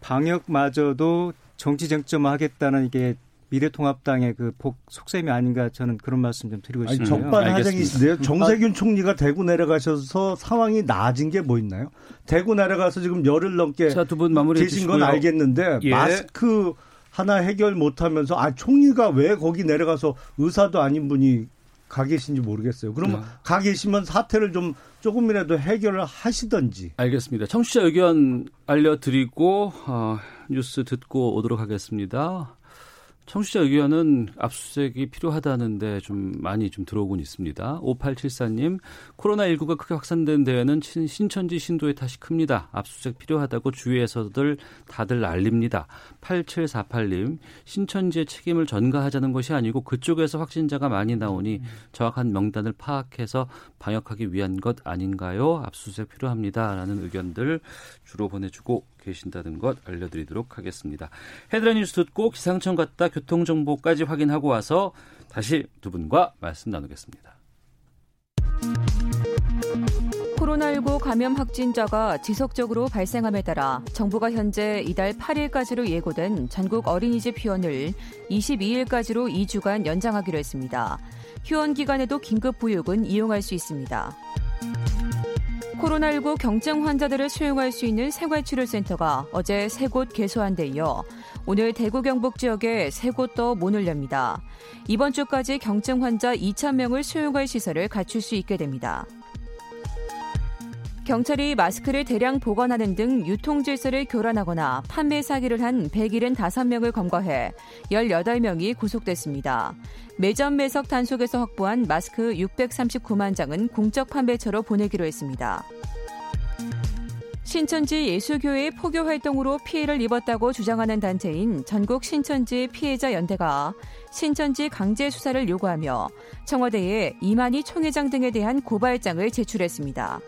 방역마저도 정치 쟁점화하겠다는 이게 미래통합당의 그 복, 속셈이 아닌가 저는 그런 말씀 좀 드리고 싶네요. 적반하장이신데요. 정세균 총리가 대구 내려가셔서 상황이 나아진 게 뭐 있나요? 대구 내려가서 지금 열흘 넘게 자, 두분 마무리 계신 건. 알겠는데 예. 마스크 하나 해결 못하면서 아 총리가 왜 거기 내려가서 의사도 아닌 분이 가 계신지 모르겠어요. 그러면 네. 가 계시면 사태를 좀 조금이라도 해결을 하시던지. 알겠습니다. 청취자 의견 알려드리고 어, 뉴스 듣고 오도록 하겠습니다. 청취자 의견은 압수수색이 필요하다는데 좀 많이 좀 들어오곤 있습니다. 5874님, 코로나19가 크게 확산된 데에는 친- 신천지 신도의 탓이 큽니다. 압수수색 필요하다고 주위에서들 다들 알립니다. 8748님, 신천지의 책임을 전가하자는 것이 아니고 그쪽에서 확진자가 많이 나오니 정확한 명단을 파악해서 방역하기 위한 것 아닌가요? 압수수색 필요합니다. 라는 의견들 주로 보내주고 계신다는 것 알려드리도록 하겠습니다. 헤드라인 뉴스 듣고 기상청 갔다 교통정보까지 확인하고 와서 다시 두 분과 말씀 나누겠습니다. 코로나19 감염 확진자가 지속적으로 발생함에 따라 정부가 현재 이달 8일까지로 예고된 전국 어린이집 휴원을 22일까지로 2주간 연장하기로 했습니다. 휴원 기간에도 긴급 보육은 이용할 수 있습니다. 코로나19 경증 환자들을 수용할 수 있는 생활치료센터가 어제 세 곳 개소한 데 이어 오늘 대구 경북 지역에 세 곳 더 문을 엽니다. 이번 주까지 경증 환자 2,000명을 수용할 시설을 갖출 수 있게 됩니다. 경찰이 마스크를 대량 보관하는 등 유통 질서를 교란하거나 판매 사기를 한 175명을 검거해 18명이 구속됐습니다. 매점 매석 단속에서 확보한 마스크 639만 장은 공적 판매처로 보내기로 했습니다. 신천지 예수교회 포교 활동으로 피해를 입었다고 주장하는 단체인 전국 신천지 피해자 연대가 신천지 강제 수사를 요구하며 청와대에 이만희 총회장 등에 대한 고발장을 제출했습니다.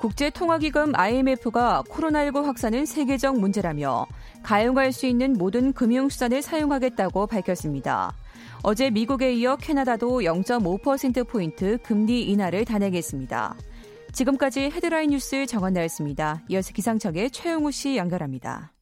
국제통화기금 IMF가 코로나19 확산은 세계적 문제라며 가용할 수 있는 모든 금융수단을 사용하겠다고 밝혔습니다. 어제 미국에 이어 캐나다도 0.5%포인트 금리 인하를 단행했습니다. 지금까지 헤드라인 뉴스 정원 나였습니다. 이어서 기상청의 최영우 씨 연결합니다.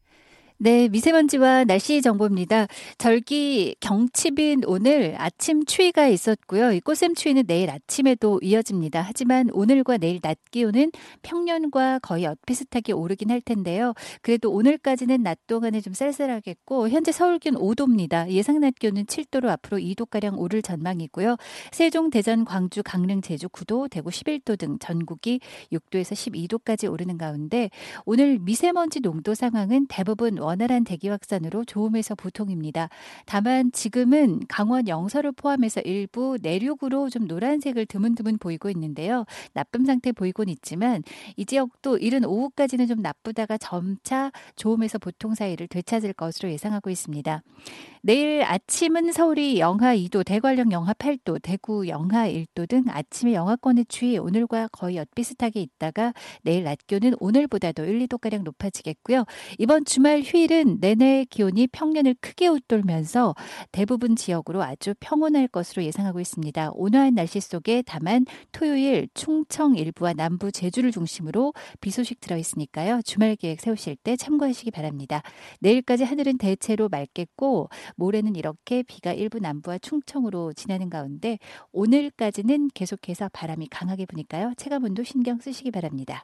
네, 미세먼지와 날씨 정보입니다. 절기 경칩인 오늘 아침 추위가 있었고요. 이 꽃샘 추위는 내일 아침에도 이어집니다. 하지만 오늘과 내일 낮 기온은 평년과 거의 엇비슷하게 오르긴 할 텐데요. 그래도 오늘까지는 낮 동안에 좀 쌀쌀하겠고 현재 서울 기온 5도입니다. 예상 낮 기온은 7도로 앞으로 2도 가량 오를 전망이고요. 세종, 대전, 광주, 강릉, 제주 9도, 대구 11도 등 전국이 6도에서 12도까지 오르는 가운데 오늘 미세먼지 농도 상황은 대부분 원활한 대기 확산으로 좋음에서 보통입니다. 다만 지금은 강원 영서를 포함해서 일부 내륙으로 좀 노란색을 드문드문 보이고 있는데요. 나쁨 상태 보이곤 있지만 이 지역도 이른 오후까지는 좀 나쁘다가 점차 좋음에서 보통 사이를 되찾을 것으로 예상하고 있습니다. 내일 아침은 서울이 영하 2도, 대관령 영하 8도, 대구 영하 1도 등 아침에 영하권의 추위 오늘과 거의 엇비슷하게 있다가 내일 낮 기온은 오늘보다도 1, 2도가량 높아지겠고요. 이번 주말 휴 일은 내내 기온이 평년을 크게 웃돌면서 대부분 지역으로 아주 평온할 것으로 예상하고 있습니다. 온화한 날씨 속에 다만 토요일 충청 일부와 남부 제주를 중심으로 비 소식 들어 있으니까요. 주말 계획 세우실 때 참고하시기 바랍니다. 내일까지 하늘은 대체로 맑겠고 모레는 이렇게 비가 일부 남부와 충청으로 지나는 가운데 오늘까지는 계속해서 바람이 강하게 부니까요. 체감 온도 신경 쓰시기 바랍니다.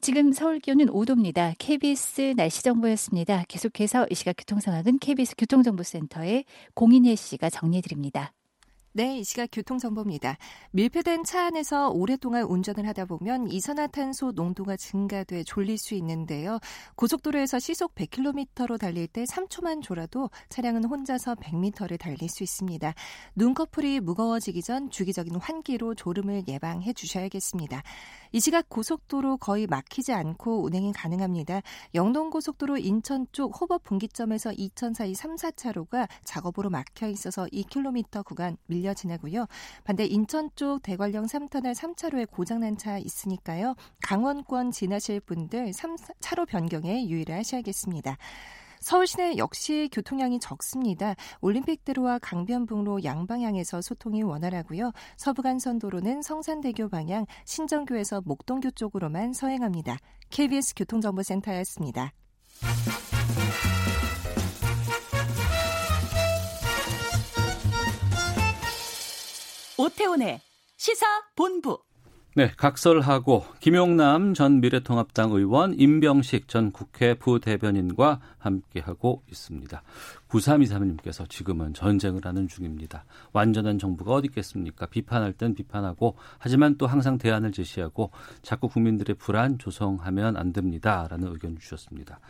지금 서울 기온은 5도입니다. KBS 날씨 정보였습니다. 계속해서 이 시각 교통 상황은 KBS 교통정보센터의 공인혜 씨가 정리해 드립니다. 네, 이 시각 교통정보입니다. 밀폐된 차 안에서 오랫동안 운전을 하다 보면 이산화탄소 농도가 증가돼 졸릴 수 있는데요. 고속도로에서 시속 100km로 달릴 때 3초만 졸아도 차량은 혼자서 100m를 달릴 수 있습니다. 눈꺼풀이 무거워지기 전 주기적인 환기로 졸음을 예방해 주셔야겠습니다. 이 시각 고속도로 거의 막히지 않고 운행이 가능합니다. 영동고속도로 인천 쪽 호법 분기점에서 이천 사이 3, 4차로가 작업으로 막혀 있어서 2km 구간 밀려 지나고요. 반대 인천 쪽 대관령 3터널 3차로에 고장난 차 있으니까요. 강원권 지나실 분들 3, 차로 변경에 유의를 하셔야겠습니다. 서울 시내 역시 교통량이 적습니다. 올림픽대로와 강변북로 양방향에서 소통이 원활하고요. 서부간선도로는 성산대교 방향 신정교에서 목동교 쪽으로만 서행합니다. KBS 교통정보센터였습니다. 오태훈의 시사 본부. 네, 각설하고 김용남 전 미래통합당 의원, 임병식 전 국회 부대변인과 함께하고 있습니다. 9323님께서 지금은 전쟁을 하는 중입니다. 완전한 정부가 어디 있겠습니까? 비판할 땐 비판하고 하지만 또 항상 대안을 제시하고 자꾸 국민들의 불안 조성하면 안 됩니다라는 의견 주셨습니다.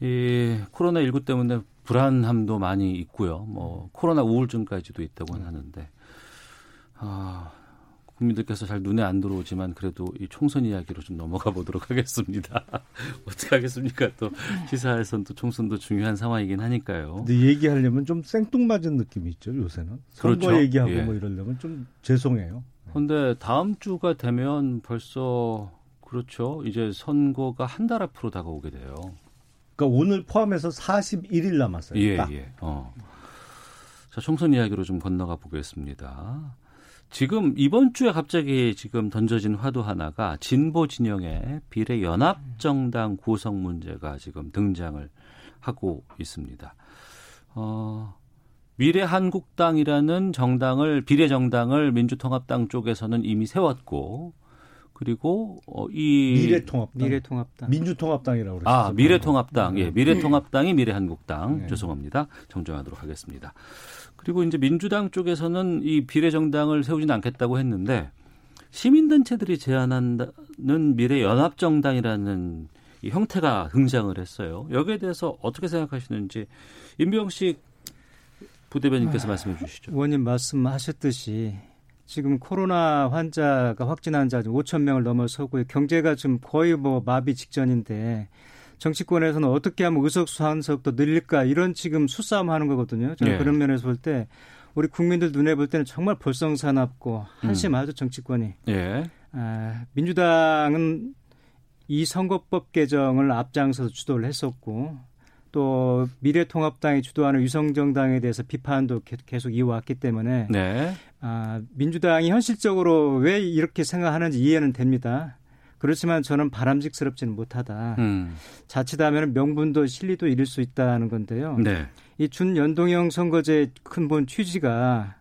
이 코로나 19 때문에 불안함도 많이 있고요. 뭐 코로나 우울증까지도 있다고는 하는데 아, 국민들께서 잘 눈에 안 들어오지만 그래도 이 총선 이야기로 좀 넘어가 보도록 하겠습니다. 어떻게 하겠습니까? 또 시사에선 또 총선도 중요한 상황이긴 하니까요. 근데 얘기하려면 좀 생뚱맞은 느낌이 있죠 요새는. 선거 그렇죠. 얘기하고 예. 뭐 이러려면 좀 죄송해요. 근데 다음 주가 되면 벌써 그렇죠. 이제 선거가 한 달 앞으로 다가오게 돼요. 그러니까 오늘 포함해서 41일 남았어요. 예, 딱. 예. 어. 자, 총선 이야기로 좀 건너가 보겠습니다. 지금 이번 주에 갑자기 지금 던져진 화두 하나가 진보 진영의 비례 연합 정당 구성 문제가 지금 등장을 하고 있습니다. 어, 미래 한국당이라는 정당을 비례 정당을 민주통합당 쪽에서는 이미 세웠고 그리고 어, 이 미래통합당. 미래통합당. 민주통합당이라고 그랬어요. 아, 미래통합당. 예, 미래통합당이 미래한국당. 네. 죄송합니다. 정정하도록 하겠습니다. 그리고 이제 민주당 쪽에서는 이 비례정당을 세우지는 않겠다고 했는데 시민단체들이 제안한다는 미래연합정당이라는 이 형태가 등장을 했어요. 여기에 대해서 어떻게 생각하시는지 임병식 부대변인께서 말씀해 주시죠. 의원님 말씀하셨듯이 지금 코로나 환자가 확진 환자 5천 명을 넘어서고 경제가 지금 거의 뭐 마비 직전인데 정치권에서는 어떻게 하면 의석수 한석도 늘릴까 이런 지금 수싸움 하는 거거든요. 저는 예. 그런 면에서 볼 때 우리 국민들 눈에 볼 때는 정말 볼썽사납고 음. 한심하죠 정치권이. 예. 아, 민주당은 이 선거법 개정을 앞장서서 주도를 했었고 또 미래통합당이 주도하는 위성정당에 대해서 비판도 계- 계속 이어왔기 때문에 네. 아, 민주당이 현실적으로 왜 이렇게 생각하는지 이해는 됩니다. 그렇지만 저는 바람직스럽지는 못하다. 음. 자칫하면 명분도 실리도 잃을 수 있다는 건데요. 네. 이 준연동형 선거제 근본 취지가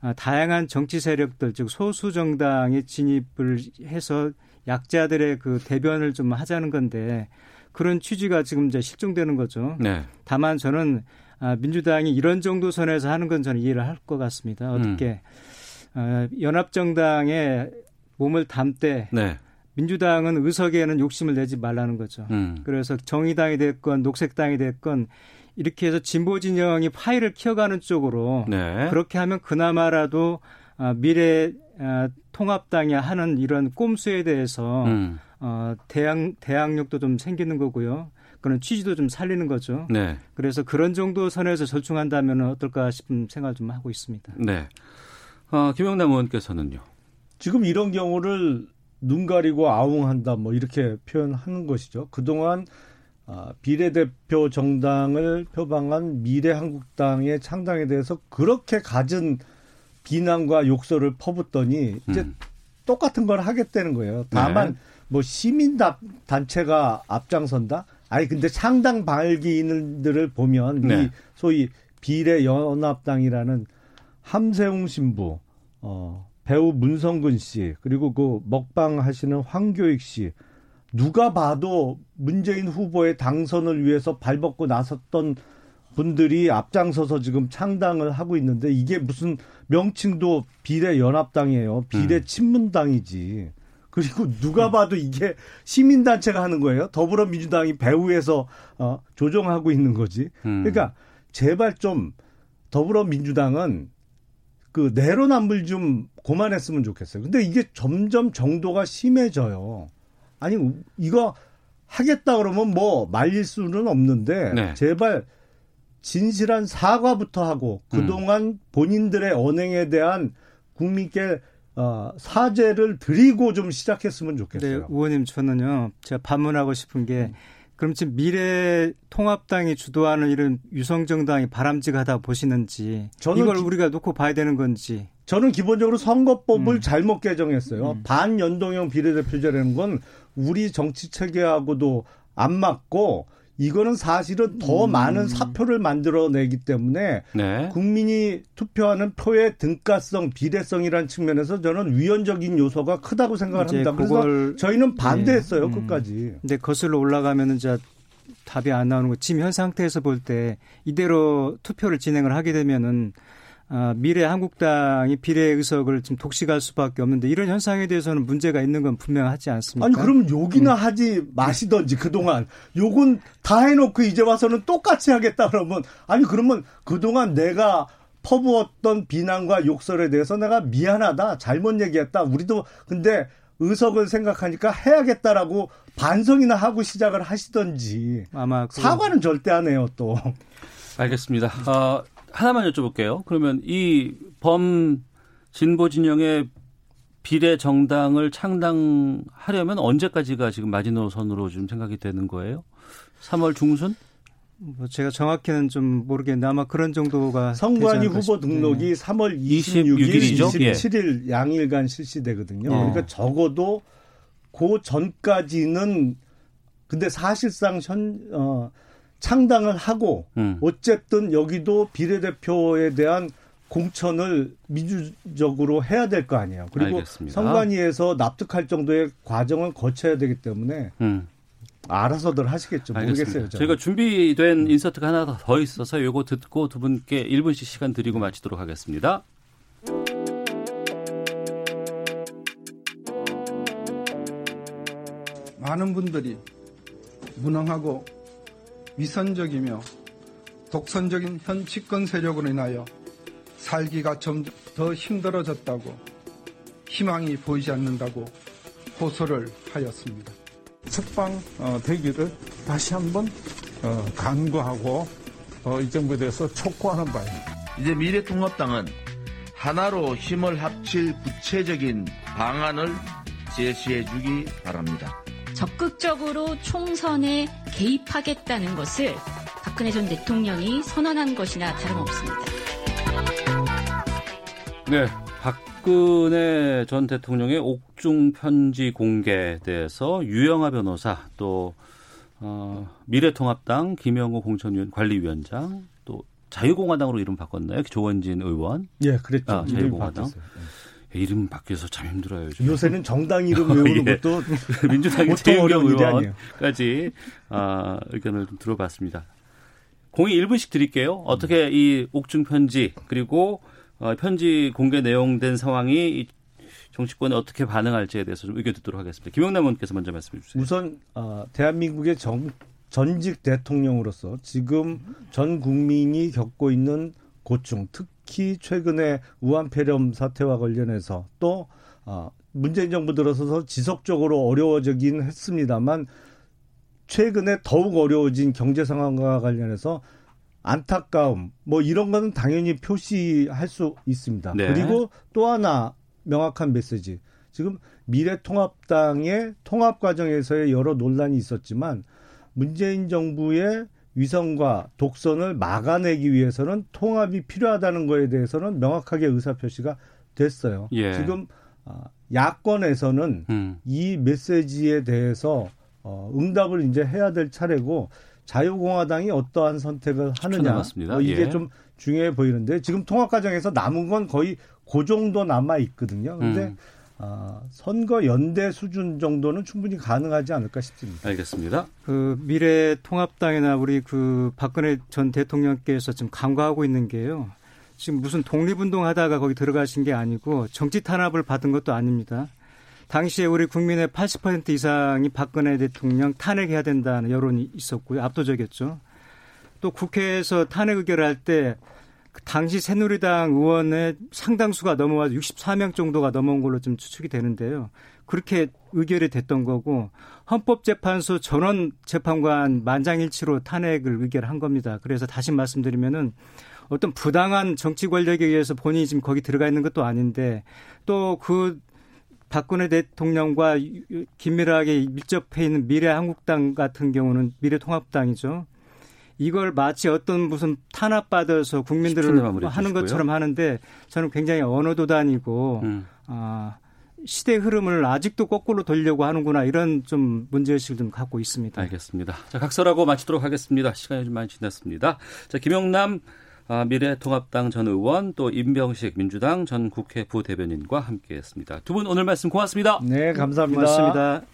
아, 다양한 정치 세력들 즉 소수 정당의 진입을 해서 약자들의 그 대변을 좀 하자는 건데 그런 취지가 지금 이제 실종되는 거죠. 네. 다만 저는 아, 민주당이 이런 정도 선에서 하는 건 저는 이해를 할 것 같습니다. 어떻게 어, 연합정당에 몸을 담되 네. 민주당은 의석에는 욕심을 내지 말라는 거죠. 음. 그래서 정의당이 됐건 녹색당이 됐건 이렇게 해서 진보 진영이 파일을 키워가는 쪽으로 네. 그렇게 하면 그나마라도 아, 미래 아, 통합당이 하는 이런 꼼수에 대해서 음. 어, 대항 대항력도 좀 생기는 거고요. 그런 취지도 좀 살리는 거죠. 네. 그래서 그런 정도 선에서 절충한다면 어떨까 싶은 생각을 좀 하고 있습니다. 네. 어, 김영남 의원께서는요. 지금 이런 경우를 눈 가리고 아웅한다 뭐 이렇게 표현하는 것이죠. 그동안 아, 비례대표 정당을 표방한 미래한국당의 창당에 대해서 그렇게 갖은 비난과 욕설을 퍼붓더니 이제 음. 똑같은 걸 하겠다는 거예요. 다만 네. 뭐 시민 다- 단체가 앞장선다. 아니 근데 창당 발기인들을 보면 네. 이 소위 비례연합당이라는 함세웅 신부, 어, 배우 문성근 씨, 그리고 그 먹방 하시는 황교익 씨, 누가 봐도 문재인 후보의 당선을 위해서 발벗고 나섰던 분들이 앞장서서 지금 창당을 하고 있는데 이게 무슨 명칭도 비례 연합당이에요. 비례 친문당이지. 그리고 누가 봐도 이게 시민단체가 하는 거예요. 더불어민주당이 배후에서 어, 조정하고 있는 거지. 음. 그러니까 제발 좀 더불어민주당은 그 내로남불 좀 그만했으면 좋겠어요. 근데 이게 점점 정도가 심해져요. 아니 이거 하겠다 그러면 뭐 말릴 수는 없는데 네. 제발 진실한 사과부터 하고 그동안 본인들의 언행에 대한 국민께 어, 사죄를 드리고 좀 시작했으면 네, 좋겠어요. 의원님 저는요. 제가 반문하고 싶은 게 그럼 지금 미래 통합당이 주도하는 이런 유성정당이 바람직하다 보시는지 이걸 기, 우리가 놓고 봐야 되는 건지 저는 기본적으로 선거법을 음. 잘못 개정했어요. 음. 반연동형 비례대표제라는 건 우리 정치 체계하고도 안 맞고 이거는 사실은 더 음. 많은 사표를 만들어내기 때문에 네. 국민이 투표하는 표의 등가성, 비례성이라는 측면에서 저는 위헌적인 요소가 크다고 생각을 합니다. 그래서 저희는 반대했어요, 네. 끝까지. 근데 거슬러 올라가면은 이제 답이 안 나오는 거 지금 현 상태에서 볼 때 이대로 투표를 진행을 하게 되면은 아, 미래 한국당이 비례 의석을 지금 독식할 수밖에 없는데 이런 현상에 대해서는 문제가 있는 건 분명하지 않습니까? 아니 그럼 욕이나 음. 하지 마시던지 그동안 욕은 다 해놓고 이제 와서는 똑같이 하겠다 그러면 아니 그러면 그동안 내가 퍼부었던 비난과 욕설에 대해서 내가 미안하다 잘못 얘기했다 우리도 근데 의석을 생각하니까 해야겠다라고 반성이나 하고 시작을 하시던지 아마 그... 사과는 절대 안 해요 또 알겠습니다. 어, 하나만 여쭤볼게요. 그러면 이 범 진보 진영의 비례 정당을 창당하려면 언제까지가 지금 마지노선으로 좀 생각이 되는 거예요? 3월 중순? 뭐 제가 정확히는 좀 모르겠는데 아마 그런 정도가 선관위 후보 등록이 네. 3월 26일, 27일 예. 양일간 실시되거든요. 네. 그러니까 적어도 그 전까지는 근데 사실상 현 어, 창당을 하고 음. 어쨌든 여기도 비례대표에 대한 공천을 민주적으로 해야 될 거 아니에요. 그리고 알겠습니다. 선관위에서 납득할 정도의 과정을 거쳐야 되기 때문에 음. 알아서들 하시겠죠. 모르겠어요. 저는. 저희가 준비된 인서트가 하나 더 있어서 요거 듣고 두 분께 1분씩 시간 드리고 마치도록 하겠습니다. 많은 분들이 무능하고 위선적이며 독선적인 현 집권 세력으로 인하여 살기가 점점 더 힘들어졌다고 희망이 보이지 않는다고 호소를 하였습니다. 석방 어, 되기를 다시 한번 어, 간구하고 어, 이 정부에 대해서 촉구하는 바입니다. 이제 미래통합당은 하나로 힘을 합칠 구체적인 방안을 제시해 주기 바랍니다. 적극적으로 총선에 개입하겠다는 것을 박근혜 전 대통령이 선언한 것이나 다름없습니다. 네, 박근혜 전 대통령의 옥중 편지 공개에 대해서 유영아 변호사 또 어, 미래통합당 김영호 공천위원 관리위원장 또 자유공화당으로 이름 바꿨나요? 조원진 의원. 예, 그랬죠. 아, 자유공화당. 이름 바뀌어서 참 힘들어요. 요즘. 요새는 정당 이름 외우는 예. 것도 민주당의 최영경 의원까지 아, 의견을 좀 들어봤습니다. 공이 1분씩 드릴게요. 어떻게 이 옥중 편지 그리고 어, 편지 공개 내용된 상황이 정치권에 어떻게 반응할지에 대해서 좀 의견 듣도록 하겠습니다. 김영남 의원께서 먼저 말씀해 주세요. 우선 어, 대한민국의 정, 전직 대통령으로서 지금 전 국민이 겪고 있는 고충, 특 특히 최근에 우한 폐렴 사태와 관련해서 또 어, 문재인 정부 들어서서 지속적으로 어려워지긴 했습니다만 최근에 더욱 어려워진 경제 상황과 관련해서 안타까움 뭐 이런 거는 당연히 표시할 수 있습니다. 네. 그리고 또 하나 명확한 메시지. 지금 미래통합당의 통합 과정에서의 여러 논란이 있었지만 문재인 정부의 위성과 독선을 막아내기 위해서는 통합이 필요하다는 거에 대해서는 명확하게 의사표시가 됐어요. 예. 지금 아, 야권에서는 음. 이 메시지에 대해서 어, 응답을 이제 해야 될 차례고 자유공화당이 어떠한 선택을 하느냐 뭐 이게 예. 좀 중요해 보이는데 지금 통합 과정에서 남은 건 거의 그 정도 남아 있거든요. 근데 음. 아, 선거 연대 수준 정도는 충분히 가능하지 않을까 싶습니다. 알겠습니다. 그 미래 통합당이나 우리 그 박근혜 전 대통령께서 지금 강구하고 있는 게요. 지금 무슨 독립운동 하다가 거기 들어가신 게 아니고 정치 탄압을 받은 것도 아닙니다. 당시에 우리 국민의 80% 이상이 박근혜 대통령 탄핵해야 된다는 여론이 있었고요. 압도적이었죠. 또 국회에서 탄핵 의결을 할때 그 당시 새누리당 의원의 상당수가 넘어와 64명 정도가 넘어온 걸로 좀 추측이 되는데요. 그렇게 의결이 됐던 거고 헌법재판소 전원 재판관 만장일치로 탄핵을 의결한 겁니다. 그래서 다시 말씀드리면은 어떤 부당한 정치 권력에 의해서 본인이 지금 거기 들어가 있는 것도 아닌데 또그 박근혜 대통령과 긴밀하게 밀접해 있는 미래한국당 같은 경우는 미래통합당이죠. 이걸 마치 어떤 무슨 탄압받아서 국민들을 하는 것처럼 하는데 저는 굉장히 언어도단이고 음. 아, 시대 흐름을 아직도 거꾸로 돌려고 하는구나 이런 좀 문제의식을 좀 갖고 있습니다. 알겠습니다. 자, 각설하고 마치도록 하겠습니다. 시간이 좀 많이 지났습니다. 자, 김영남 아, 미래통합당 전 의원 또 임병식 민주당 전 국회 부대변인과 함께했습니다. 두 분 오늘 말씀 고맙습니다. 네, 감사합니다. 고맙습니다.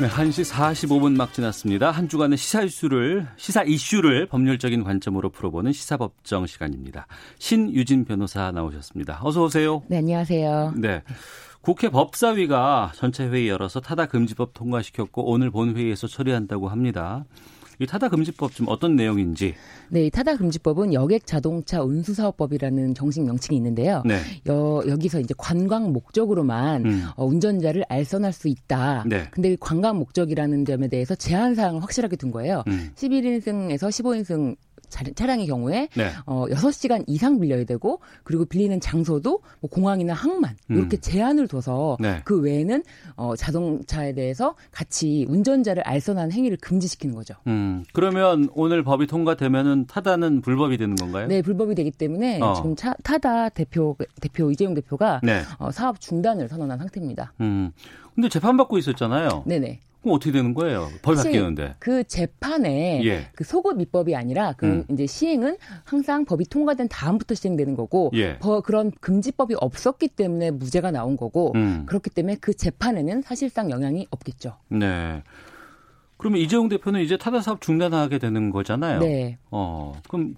네, 1시 45분 막 지났습니다. 한 주간의 시사 이슈를, 시사 이슈를 법률적인 관점으로 풀어보는 시사법정 시간입니다. 신유진 변호사 나오셨습니다. 어서 오세요. 네, 안녕하세요. 네. 국회 법사위가 전체 회의 열어서 타다 금지법 통과시켰고 오늘 본회의에서 처리한다고 합니다. 이 타다 금지법 좀 어떤 내용인지. 네, 이 타다 금지법은 여객 자동차 운수 사업법이라는 정식 명칭이 있는데요. 네. 여, 여기서 이제 관광 목적으로만 음. 어, 운전자를 알선할 수 있다. 네. 근데 관광 목적이라는 점에 대해서 제한 사항을 확실하게 둔 거예요. 음. 11인승에서 15인승 차량의 경우에 네. 어 6시간 이상 빌려야 되고 그리고 빌리는 장소도 뭐 공항이나 항만 이렇게 음. 제한을 둬서 네. 그 외에는 어 자동차에 대해서 같이 운전자를 알선하는 행위를 금지시키는 거죠. 음. 그러면 오늘 법이 통과되면은 타다는 불법이 되는 건가요? 네, 불법이 되기 때문에 어. 지금 차, 타다 대표 대표 이재용 대표가 네. 어, 사업 중단을 선언한 상태입니다. 음. 근데 재판 받고 있었잖아요. 네네. 그럼 어떻게 되는 거예요? 법이 바뀌는데. 그 재판에 예. 그 소급 입법이 아니라 그 음. 이제 시행은 항상 법이 통과된 다음부터 시행되는 거고 예. 버, 그런 금지법이 없었기 때문에 무죄가 나온 거고 음. 그렇기 때문에 그 재판에는 사실상 영향이 없겠죠. 네. 그러면 이재용 대표는 이제 타다 사업 중단하게 되는 거잖아요. 네. 어, 그럼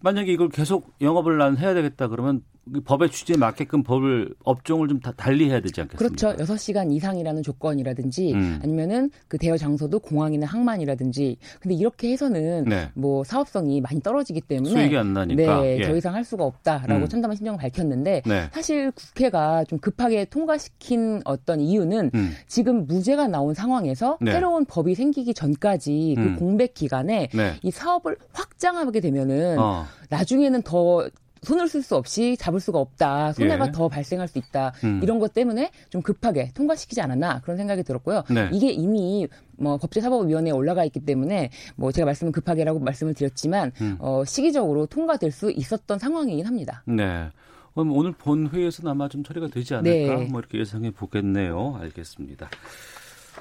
만약에 이걸 계속 영업을 난 해야 되겠다 그러면 그 법의 취지에 맞게끔 법을 업종을 좀 다 달리 해야 되지 않겠습니까? 그렇죠. 6시간 이상이라는 조건이라든지 음. 아니면은 그 대여 장소도 공항이나 항만이라든지 근데 이렇게 해서는 네. 뭐 사업성이 많이 떨어지기 때문에 수익이 안 나니까 네, 예. 더 이상 할 수가 없다라고 음. 참담한 심정을 밝혔는데 네. 사실 국회가 좀 급하게 통과시킨 어떤 이유는 음. 지금 무죄가 나온 상황에서 네. 새로운 법이 생기기 전까지 그 음. 공백 기간에 네. 이 사업을 확장하게 되면은 어. 나중에는 더 손을 쓸 수 없이 잡을 수가 없다. 손해가 예. 더 발생할 수 있다. 음. 이런 것 때문에 좀 급하게 통과시키지 않았나 그런 생각이 들었고요. 네. 이게 이미 뭐 법제사법위원회에 올라가 있기 때문에 뭐 제가 말씀은 급하게라고 말씀을 드렸지만 음. 어, 시기적으로 통과될 수 있었던 상황이긴 합니다. 네. 그럼 오늘 본 회의에서는 아마 좀 처리가 되지 않을까 네. 뭐 이렇게 예상해 보겠네요. 알겠습니다.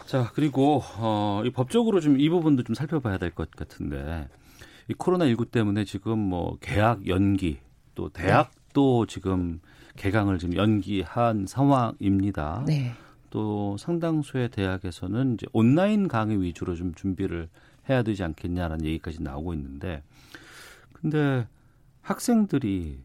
자 그리고 어, 이 법적으로 좀 이 부분도 좀 살펴봐야 될 것 같은데 이 코로나 19 때문에 지금 뭐 계약 연기 또 대학도 네. 지금 개강을 지금 연기한 상황입니다. 네. 또 상당수의 대학에서는 이제 온라인 강의 위주로 좀 준비를 해야 되지 않겠냐라는 얘기까지 나오고 있는데 근데 학생들이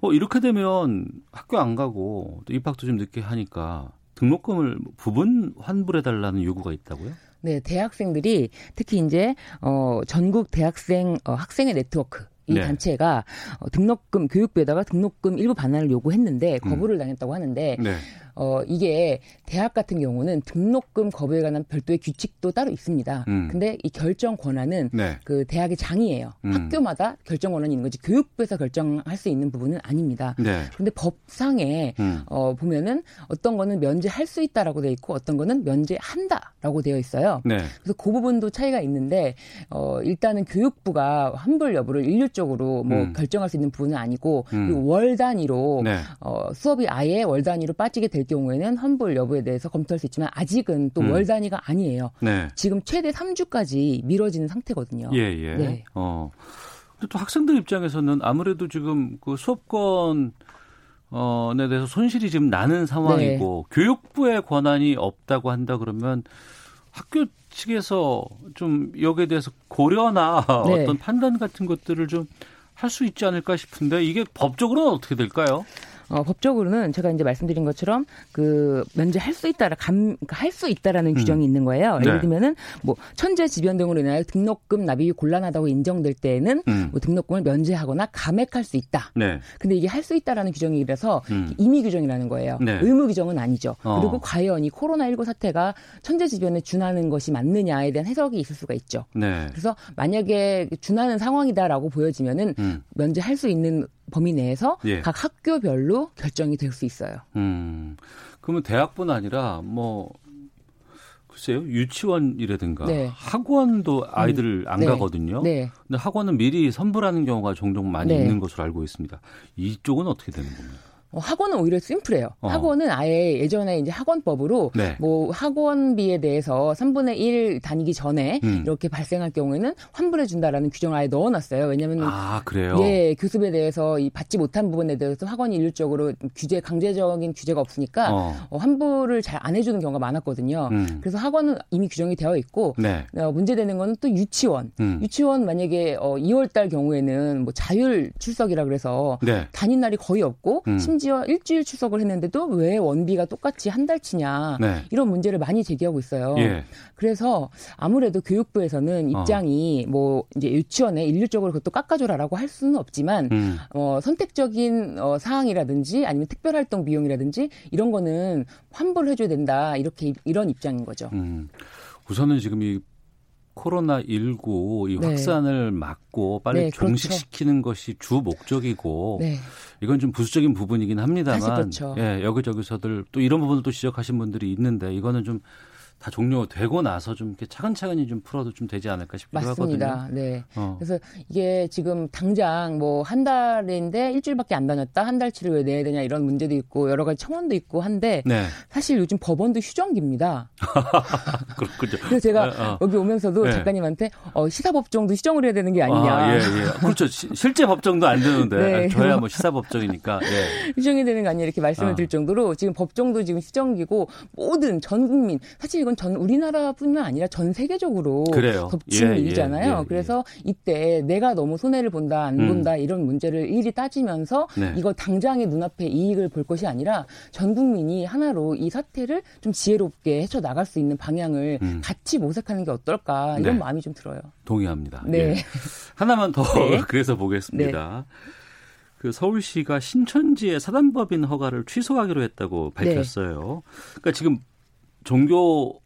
어 이렇게 되면 학교 안 가고 또 입학도 좀 늦게 하니까 등록금을 부분 환불해 달라는 요구가 있다고요? 네, 대학생들이 특히 이제 어 전국 대학생 어 학생의 네트워크 이 네. 단체가 어, 등록금 교육부에다가 등록금 일부 반환을 요구했는데 거부를 음. 당했다고 하는데 네. 어, 이게 대학 같은 경우는 등록금 거부에 관한 별도의 규칙도 따로 있습니다. 음. 근데 이 결정 권한은 네. 그 대학의 장이에요. 음. 학교마다 결정 권한이 있는 거지 교육부에서 결정할 수 있는 부분은 아닙니다. 네. 근데 법상에 음. 어, 보면은 어떤 거는 면제할 수 있다라고 되어 있고 어떤 거는 면제한다라고 되어 있어요. 네. 그래서 그 부분도 차이가 있는데 어, 일단은 교육부가 환불 여부를 일률적 으로 뭐 음. 결정할 수 있는 부분은 아니고 음. 월 단위로 네. 어, 수업이 아예 월 단위로 빠지게 될 경우에는 환불 여부에 대해서 검토할 수 있지만 아직은 또월 음. 단위가 아니에요. 네. 지금 최대 3주까지 미뤄지는 상태거든요. 예, 예. 네. 어. 근데 또 학생들 입장에서는 아무래도 지금 그 수업권 어에 대해서 손실이 지금 나는 상황이고 네. 교육부의 권한이 없다고 한다 그러면 학교 측에서 좀 여기에 대해서 고려나 네. 어떤 판단 같은 것들을 좀 할 수 있지 않을까 싶은데 이게 법적으로는 어떻게 될까요? 어, 법적으로는 제가 이제 말씀드린 것처럼 그 면제할 수 있다라 감 그러니까 할수 있다라는 음. 규정이 있는 거예요. 네. 예를 들면은 뭐 천재 지변 등으로 인하여 등록금 납입이 곤란하다고 인정될 때에는 음. 뭐 등록금을 면제하거나 감액할 수 있다. 네. 근데 이게 할 수 있다라는 규정이라서 음. 임의 규정이라는 거예요. 네. 의무 규정은 아니죠. 어. 그리고 과연 이 코로나19 사태가 천재 지변에 준하는 것이 맞느냐에 대한 해석이 있을 수가 있죠. 네. 그래서 만약에 준하는 상황이다라고 보여지면은 음. 면제할 수 있는 범위 내에서 예. 각 학교별로 결정이 될 수 있어요. 음. 그러면 대학뿐 아니라 뭐 글쎄요 유치원이라든가 네. 학원도 아이들 음. 안 네. 가거든요. 네. 근데 학원은 미리 선불하는 경우가 종종 많이 네. 있는 것으로 알고 있습니다. 이쪽은 어떻게 되는 겁니까? 어, 학원은 오히려 심플해요. 어. 학원은 아예 예전에 이제 학원법으로 네. 뭐 학원비에 대해서 3분의 1 다니기 전에 음. 이렇게 발생할 경우에는 환불해 준다라는 규정을 아예 넣어놨어요. 왜냐하면 아 그래요? 예 교습에 대해서 이 받지 못한 부분에 대해서 학원이 일률적으로 규제 강제적인 규제가 없으니까 어. 어, 환불을 잘 안 해주는 경우가 많았거든요. 음. 그래서 학원은 이미 규정이 되어 있고 네. 어, 문제되는 거는 또 유치원. 음. 유치원 만약에 어, 2월달 경우에는 뭐 자율 출석이라 그래서 네. 다닌 날이 거의 없고 음. 심지어 일주일 출석을 했는데도 왜 원비가 똑같이 한 달치냐 네. 이런 문제를 많이 제기하고 있어요. 예. 그래서 아무래도 교육부에서는 어. 입장이 어. 뭐 이제 유치원에 일률적으로 그것도 깎아줘라라고 할 수는 없지만 음. 어, 선택적인 어, 사항이라든지 아니면 특별활동 비용이라든지 이런 거는 환불해줘야 된다 이렇게 이런 입장인 거죠. 음. 우선은 지금 이 코로나 19이 네. 확산을 막고 빨리 네, 그렇죠. 종식시키는 것이 주 목적이고 네. 이건 좀 부수적인 부분이긴 합니다만 그렇죠. 예, 여기저기서들 또 이런 부분을 또 지적하신 분들이 있는데 이거는 좀 다 종료되고 나서 좀 이렇게 차근차근히 좀 풀어도 좀 되지 않을까 싶기도 맞습니다. 하거든요. 네. 어. 그래서 이게 지금 당장 뭐 한 달인데 일주일밖에 안 다녔다 한 달치를 왜 내야 되냐 이런 문제도 있고 여러 가지 청원도 있고 한데 네. 사실 요즘 법원도 휴정기입니다. 그렇군요. 그래서 제가 네, 어. 여기 오면서도 네. 작가님한테 어, 시사법정도 휴정을 해야 되는 게 아니냐. 아, 예, 예. 그렇죠. 시, 실제 법정도 안 되는데 네. 저야 뭐 시사법정이니까 예. 휴정이 되는 거 아니냐 이렇게 말씀을 어. 드릴 정도로 지금 법정도 지금 휴정기고 모든 전 국민 사실 이 건전 우리나라뿐만 아니라 전 세계적으로 그래요. 덮친 예, 일이잖아요. 예, 예, 그래서 이때 내가 너무 손해를 본다 안 음. 본다 이런 문제를 일일이 따지면서 네. 이거 당장의 눈앞에 이익을 볼 것이 아니라 전 국민이 하나로 이 사태를 좀 지혜롭게 헤쳐 나갈 수 있는 방향을 음. 같이 모색하는 게 어떨까 이런 네. 마음이 좀 들어요. 동의합니다. 네. 예. 하나만 더 네. 그래서 보겠습니다. 네. 그 서울시가 신천지의 사단법인 허가를 취소하기로 했다고 네. 밝혔어요. 그러니까 지금 종교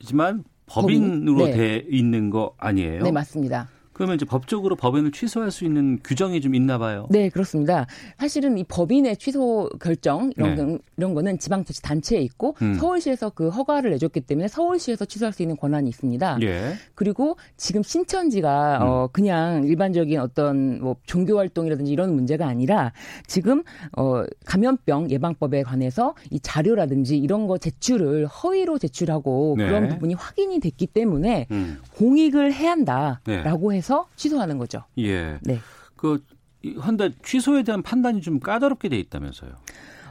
하지만 법인으로 법인? 네. 돼 있는 거 아니에요? 네, 맞습니다. 그러면 이제 법적으로 법인을 취소할 수 있는 규정이 좀 있나 봐요. 네, 그렇습니다. 사실은 이 법인의 취소 결정 이런 네. 이런 거는 지방자치 단체에 있고 음. 서울시에서 그 허가를 내줬기 때문에 서울시에서 취소할 수 있는 권한이 있습니다. 예. 그리고 지금 신천지가 음. 어 그냥 일반적인 어떤 뭐 종교 활동이라든지 이런 문제가 아니라 지금 어 감염병 예방법에 관해서 이 자료라든지 이런 거 제출을 허위로 제출하고 네. 그런 부분이 확인이 됐기 때문에 음. 공익을 해야 한다라고 네. 해서 해서 취소하는 거죠. 예. 네. 그 헌데 취소에 대한 판단이 좀 까다롭게 돼 있다면서요.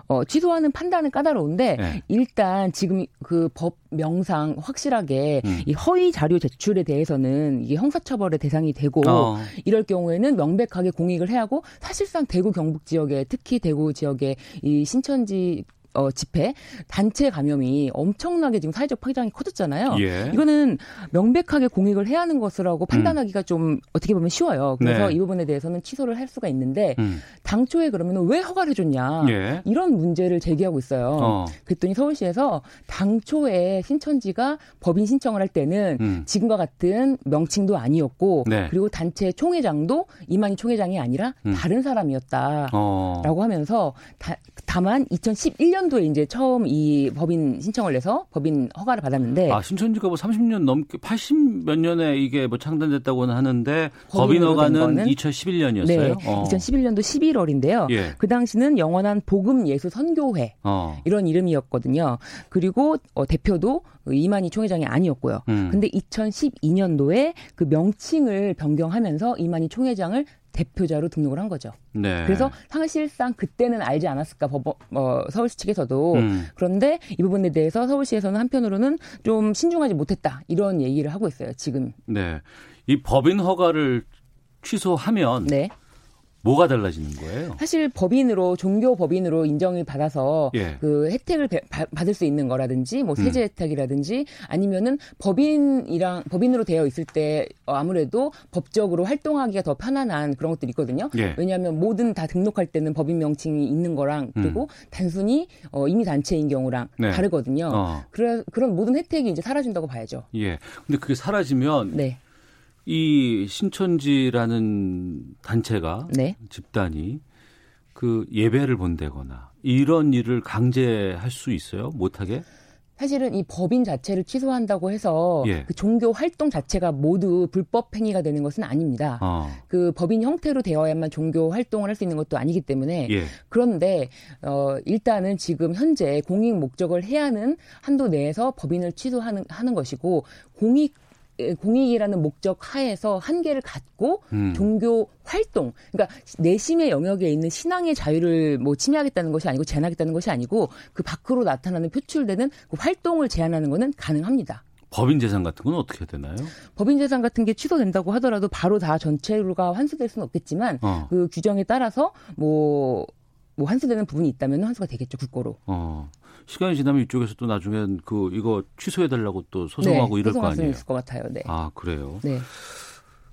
어, 취소하는 판단은 까다로운데 네. 일단 지금 그 법 명상 확실하게 음. 이 허위 자료 제출에 대해서는 이게 형사처벌의 대상이 되고 어. 이럴 경우에는 명백하게 공익을 해야 하고 사실상 대구 경북 지역에 특히 대구 지역에 이 신천지 어, 집회 단체 감염이 엄청나게 지금 사회적 파장이 커졌잖아요. 예. 이거는 명백하게 공익을 해야 하는 것이라고 판단하기가 음. 좀 어떻게 보면 쉬워요. 그래서 네. 이 부분에 대해서는 취소를 할 수가 있는데 음. 당초에 그러면 왜 허가를 해줬냐 예. 이런 문제를 제기하고 있어요. 어. 그랬더니 서울시에서 당초에 신천지가 법인 신청을 할 때는 음. 지금과 같은 명칭도 아니었고 네. 그리고 단체 총회장도 이만희 총회장이 아니라 음. 다른 사람이었다라고 어. 하면서 다, 다만 2011년 도에 이제 처음 이 법인 신청을 내서 법인 허가를 받았는데 아 신천지가 뭐 30년 넘게 80 몇 년에 이게 뭐 창단됐다고는 하는데 법인 허가는 2011년이었어요. 네, 어. 2011년도 11월인데요. 예. 그 당시는 영원한 복음 예수 선교회 어. 이런 이름이었거든요. 그리고 어, 대표도 이만희 총회장이 아니었고요. 음. 근데 2012년도에 그 명칭을 변경하면서 이만희 총회장을 대표자로 등록을 한 거죠. 네. 그래서 사실상 그때는 알지 않았을까 법원 어, 서울시 측에서도 음. 그런데 이 부분에 대해서 서울시에서는 한편으로는 좀 신중하지 못했다 이런 얘기를 하고 있어요. 지금. 네. 이 법인 허가를 취소하면 네. 뭐가 달라지는 거예요? 사실 법인으로 종교 법인으로 인정을 받아서 예. 그 혜택을 배, 받을 수 있는 거라든지 뭐 세제 음. 혜택이라든지 아니면은 법인이랑 법인으로 되어 있을 때 아무래도 법적으로 활동하기가 더 편안한 그런 것들이 있거든요. 예. 왜냐하면 모든 다 등록할 때는 법인 명칭이 있는 거랑 그리고 음. 단순히 어, 이미 단체인 경우랑 네. 다르거든요. 어. 그래, 그런 모든 혜택이 이제 사라진다고 봐야죠. 예. 근데 그게 사라지면 네. 이 신천지라는 단체가 네. 집단이 그 예배를 본다거나 이런 일을 강제할 수 있어요? 못하게? 사실은 이 법인 자체를 취소한다고 해서 예. 그 종교 활동 자체가 모두 불법 행위가 되는 것은 아닙니다. 어. 그 법인 형태로 되어야만 종교 활동을 할 수 있는 것도 아니기 때문에 예. 그런데 어 일단은 지금 현재 공익 목적을 해야 하는 한도 내에서 법인을 취소하는 하는 것이고 공익 공익이라는 목적 하에서 한계를 갖고 음. 종교 활동, 그러니까 내심의 영역에 있는 신앙의 자유를 뭐 침해하겠다는 것이 아니고 제한하겠다는 것이 아니고 그 밖으로 나타나는 표출되는 그 활동을 제한하는 것은 가능합니다. 법인 재산 같은 건 어떻게 되나요? 법인 재산 같은 게 취소된다고 하더라도 바로 다 전체가 환수될 수는 없겠지만 어. 그 규정에 따라서 뭐 뭐 환수되는 부분이 있다면 환수가 되겠죠 국고로. 어. 시간이 지나면 이쪽에서 또 나중엔 그 이거 취소해 달라고 또 소송하고 네, 이럴 거 아니에요. 있을 것 같아요. 네. 아 그래요. 네.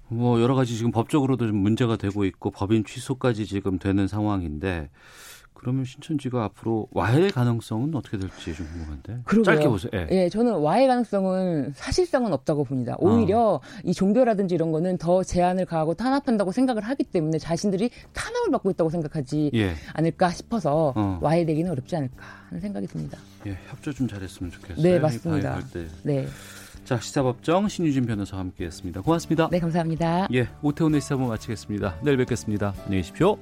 뭐 여러 가지 지금 법적으로도 좀 문제가 되고 있고 법인 취소까지 지금 되는 상황인데 그러면 신천지가 앞으로 와해 가능성은 어떻게 될지 좀 궁금한데. 그러게요. 짧게 보세요. 예. 예, 저는 와해 가능성은 사실상은 없다고 봅니다. 오히려 어. 이 종교라든지 이런 거는 더 제한을 가하고 탄압한다고 생각을 하기 때문에 자신들이 탄압을 받고 있다고 생각하지 예. 않을까 싶어서 어. 와해되기는 어렵지 않을까 하는 생각이 듭니다. 예, 협조 좀 잘했으면 좋겠어요. 네, 맞습니다. 네. 자, 시사법정 신유진 변호사와 함께했습니다. 고맙습니다. 네, 감사합니다. 예, 오태훈의 시사부 마치겠습니다. 내일 뵙겠습니다. 안녕히 계십시오.